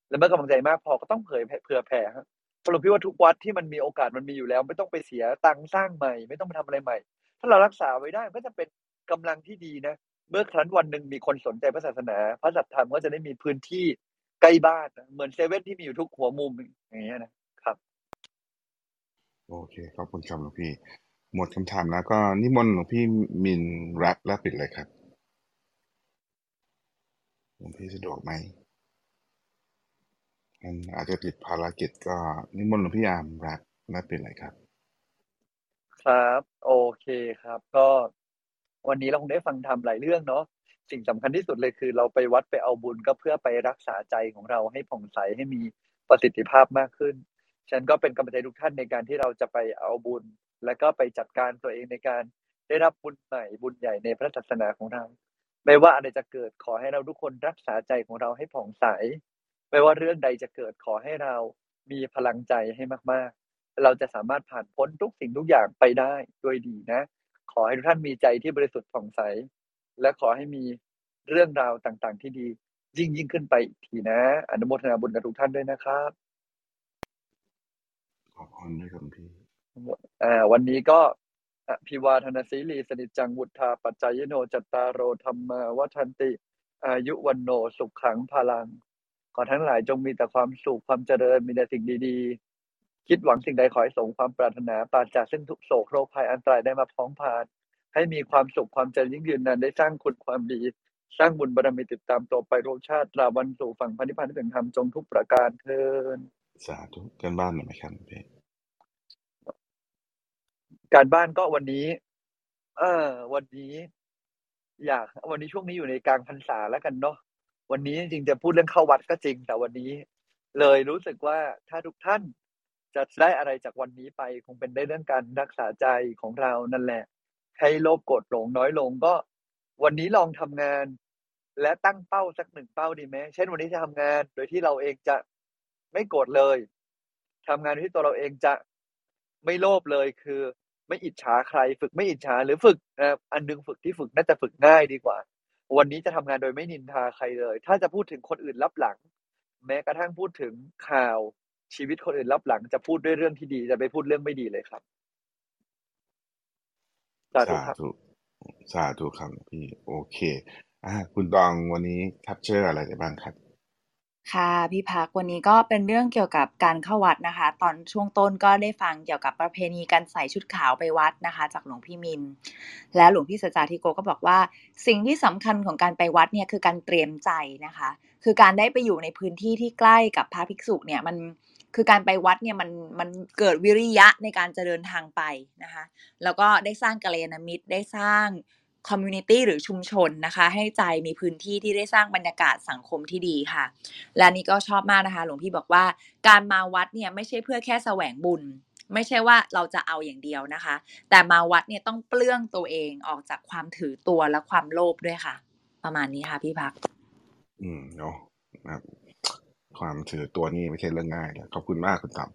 Speaker 4: แล้วเมื่อกำลังใจมากพอก็ต้องเผยเผื่อแผ่ฮะเพราะหลวงพี่ว่าทุกวัดที่มันมีโอกาสมันมีอยู่แล้ว ไม่ต้องไปเสียตังค์สร้างใหม่ ไม่ต้องไปทำอะไรใหม่ ถ้าเรารักษาไว้ได้ก็จะเป็นกำลังที่ดีนะ เมื่อครั้นวันหนึ่งมีคนสนใจพระศาสนา พระสัทธรรมก็จะได้มีพื้นที่ใกล้บ้านเหมือนเซเว่นที่มีอยู่ทุกหัวมุมอย่างเงี้ยนะครับ
Speaker 3: โอเคขอบคุณครับหลวงพี่ หมดคำถามแล้วก็นิมนต์หลวงพี่มินแรปและปิดเลยครับหลวงพี่สะดวกไหม อาจจะติดภารกิจก็นิมนต์หลวงพี่อามแรปและปิดเลยครับ
Speaker 4: ครับ โอเคครับ ก็วันนี้เราคงได้ฟังธรรมหลายเรื่องเนาะสิ่งสำคัญที่สุดเลยคือ เราไปวัดไปเอาบุญก็เพื่อไปรักษาใจของเราให้ผ่องใสให้มีประสิทธิภาพมากขึ้น ฉันก็เป็นกำลังใจทุกท่านในการที่เราจะไปเอาบุญ และก็ไปจัดการตัวเองในการได้รับบุญใหม่บุญใหญ่ในพระศาสนาของเรา ไม่ว่าอะไรจะเกิดขอให้เราทุกคนรักษาใจของเราให้ผ่องใส ไม่ว่าเรื่องใดจะเกิดขอให้เรามีพลังใจให้มาก ๆ เราจะสามารถผ่านพ้นทุกสิ่งทุกอย่างไปได้ด้วยดีนะ ขอให้ทุกท่านมีใจที่บริสุทธิ์ผ่องใส และขอให้มีเรื่องราวต่างๆ ที่ดี ยิ่งยิ่งขึ้นไปอีกทีนะ อนุโมทนาบุญกับทุกท่านด้วยนะครับ
Speaker 3: ขอบคุณด้วยครับหลวงพี่
Speaker 4: อ่าวันนี้ก็อภิวาทนาสีลีสนิจจังวุฒาปัจจายโนจัตตารโรธรรมาวัฒนติ อายุวันโนสุขขังพลัง ขอทั้งหลายจงมีแต่ความสุขความเจริญมีแต่สิ่งดีๆ คิดหวังสิ่งใดขอให้สมความปรารถนาปราศจากซึ่งทุกโศกโรคภัยอันตรายได้มาพ้องพาน ให้มีความสุขความเจริญยิ่งยืนนานได้สร้างคุณความดี สร้างบุญบารมีติดตามต่อไปโรคชาติตราวันสู่ฝั่งพันธิพพานที่เป็นธรรมจงทุกประการเทิน
Speaker 3: สาธุกันบ้านหน่อยไหมครับหลวงพี่
Speaker 4: การบ้านก็วันนี้ เออ วันนี้ อยาก วันนี้ช่วงนี้อยู่ในกลางพรรษาแล้วกันเนาะ วันนี้จริงๆจะพูดเรื่องเข้าวัดก็จริง แต่วันนี้เลยรู้สึกว่าถ้าทุกท่านจะได้อะไรจากวันนี้ไปคงเป็นได้เรื่องการรักษาใจของเรานั่นแหละ ให้โลภโกรธหลงน้อยลงก็ วันนี้ลองทำงาน และตั้งเป้าสักหนึ่งเป้าดีไหมเช่นวันนี้จะทำงาน โดยที่เราเองจะไม่โกรธเลยทำงานโดยที่ตัวเราเองจะไม่โลภเลยคือ ไม่อิจฉาใคร ฝึกไม่อิจฉาหรือฝึกนะอันนึงฝึกที่ฝึกน่าจะฝึกง่ายดีกว่า วันนี้จะทำงานโดยไม่นินทาใครเลย ถ้าจะพูดถึงคนอื่นรับหลัง แม้กระทั่งพูดถึงข่าวชีวิตคนอื่นรับหลัง จะพูดด้วยเรื่องที่ดีจะไปพูดเรื่องไม่ดีเลยครับสาธุ
Speaker 3: สา
Speaker 4: ครับ
Speaker 3: ธุสาธุครับพี่ โอเค อ่า คุณตองวันนี้แคปเจออะไรได้บ้างครับ
Speaker 5: ค่ะพี่พักวันนี้ก็เป็นเรื่องเกี่ยวกับการเข้าวัดนะคะ ตอนช่วงต้นก็ได้ฟังเกี่ยวกับประเพณีการใส่ชุดขาวไปวัดนะคะ จากหลวงพี่มิน และหลวงพี่สัจจาธิโกก็บอกว่า สิ่งที่สำคัญของการไปวัดเนี่ยคือการเตรียมใจนะคะ คือการได้ไปอยู่ในพื้นที่ที่ใกล้กับพระภิกษุเนี่ยมันคือการไปวัดเนี่ยมันมันเกิดวิริยะในการจะเดินทางไปนะคะ แล้วก็ได้สร้างกัลยาณมิตรได้สร้าง community หรือชุมชนนะคะ ให้ใจมีพื้นที่ที่ได้สร้างบรรยากาศสังคมที่ดีค่ะ และนี่ก็ชอบมากนะคะ หลวงพี่บอกว่าการมาวัดเนี่ยไม่ใช่เพื่อแค่แสวงบุญไม่ใช่ว่าเราจะเอาอย่างเดียวนะคะ แต่มาวัดเนี่ยต้องเปลื้องตัวเองออกจากความถือตัวและความโลภด้วยค่ะ ประมาณนี้ค่ะพี่พัก
Speaker 3: อืมเนาะนะครับ ความถือตัวนี้ไม่ใช่เรื่องง่ายนะขอบคุณมากคุณต๋อ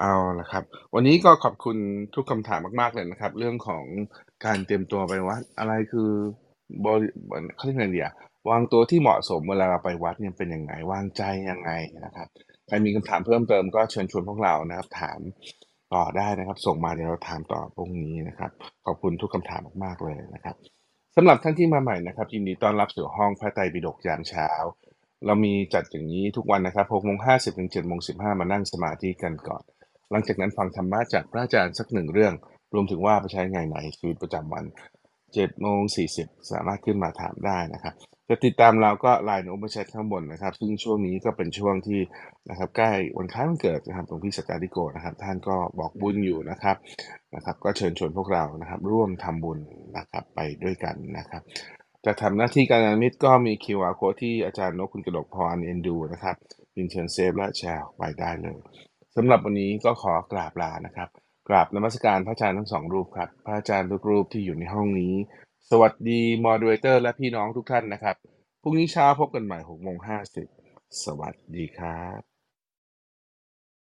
Speaker 3: เอาละครับ วันนี้ก็ขอบคุณทุกคำถามมาก ๆเลยนะครับ เรื่องของ การเตรียมตัวไปวัด อะไรคือบริเขาเรียกไงเดียวางตัวที่เหมาะสมเวลาเราไปวัดเนี่ยเป็นยังไงวางใจยังไงนะครับใครมีคำถามเพิ่มเติมก็เชิญชวนพวกเรานะครับ ถามต่อได้นะครับ ส่งมาเดี๋ยวเราถามต่อพรุ่งนี้นะครับ ขอบคุณทุกคำถามมากๆเลยนะครับสำหรับท่านที่มาใหม่นะครับยินดีต้อนรับสู่ห้องพระไตรปิฎกยามเช้า เรามีจัดอย่างนี้ทุกวันนะครับ6โมง50ถึง7โมง15มานั่งสมาธิกันก่อน หลังจากนั้นฟังธรรมะจากพระอาจารย์สักหนึ่งเรื่อง รวมถึงว่าไปใช้ไงในชีวิตประจำวัน7โมง40 สามารถขึ้นมาถามได้นะครับจะติดตามเราก็ไลน์โอเปอร์แชทข้างบนนะครับ ซึ่งช่วงนี้ก็เป็นช่วงที่นะครับใกล้วันคล้ายวันเกิดนะครับหลวงพี่สกาดิโกนะครับ ท่านก็บอกบุญอยู่นะครับนะครับ ก็เชิญชวนพวกเรานะครับ ร่วมทำบุญนะครับไปด้วยกันนะครับจะทำหน้าที่การงานมิตรก็มี QR code ที่อาจารย์นกคุณกระดกพรเอ็นดูนะครับยินเชิญเซฟและแชร์ไปได้เลยสำหรับวันนี้ก็ขอกราบลานะครับ กราบนมัสการพระอาจารย์ทั้งสองรูปครับ พระอาจารย์ทุกรูปที่อยู่ในห้องนี้ สวัสดีมอดเรเตอร์และพี่น้องทุกท่านนะครับ พรุ่งนี้เช้าพบกันใหม่หกโมงห้าสิบสวัสดีครับ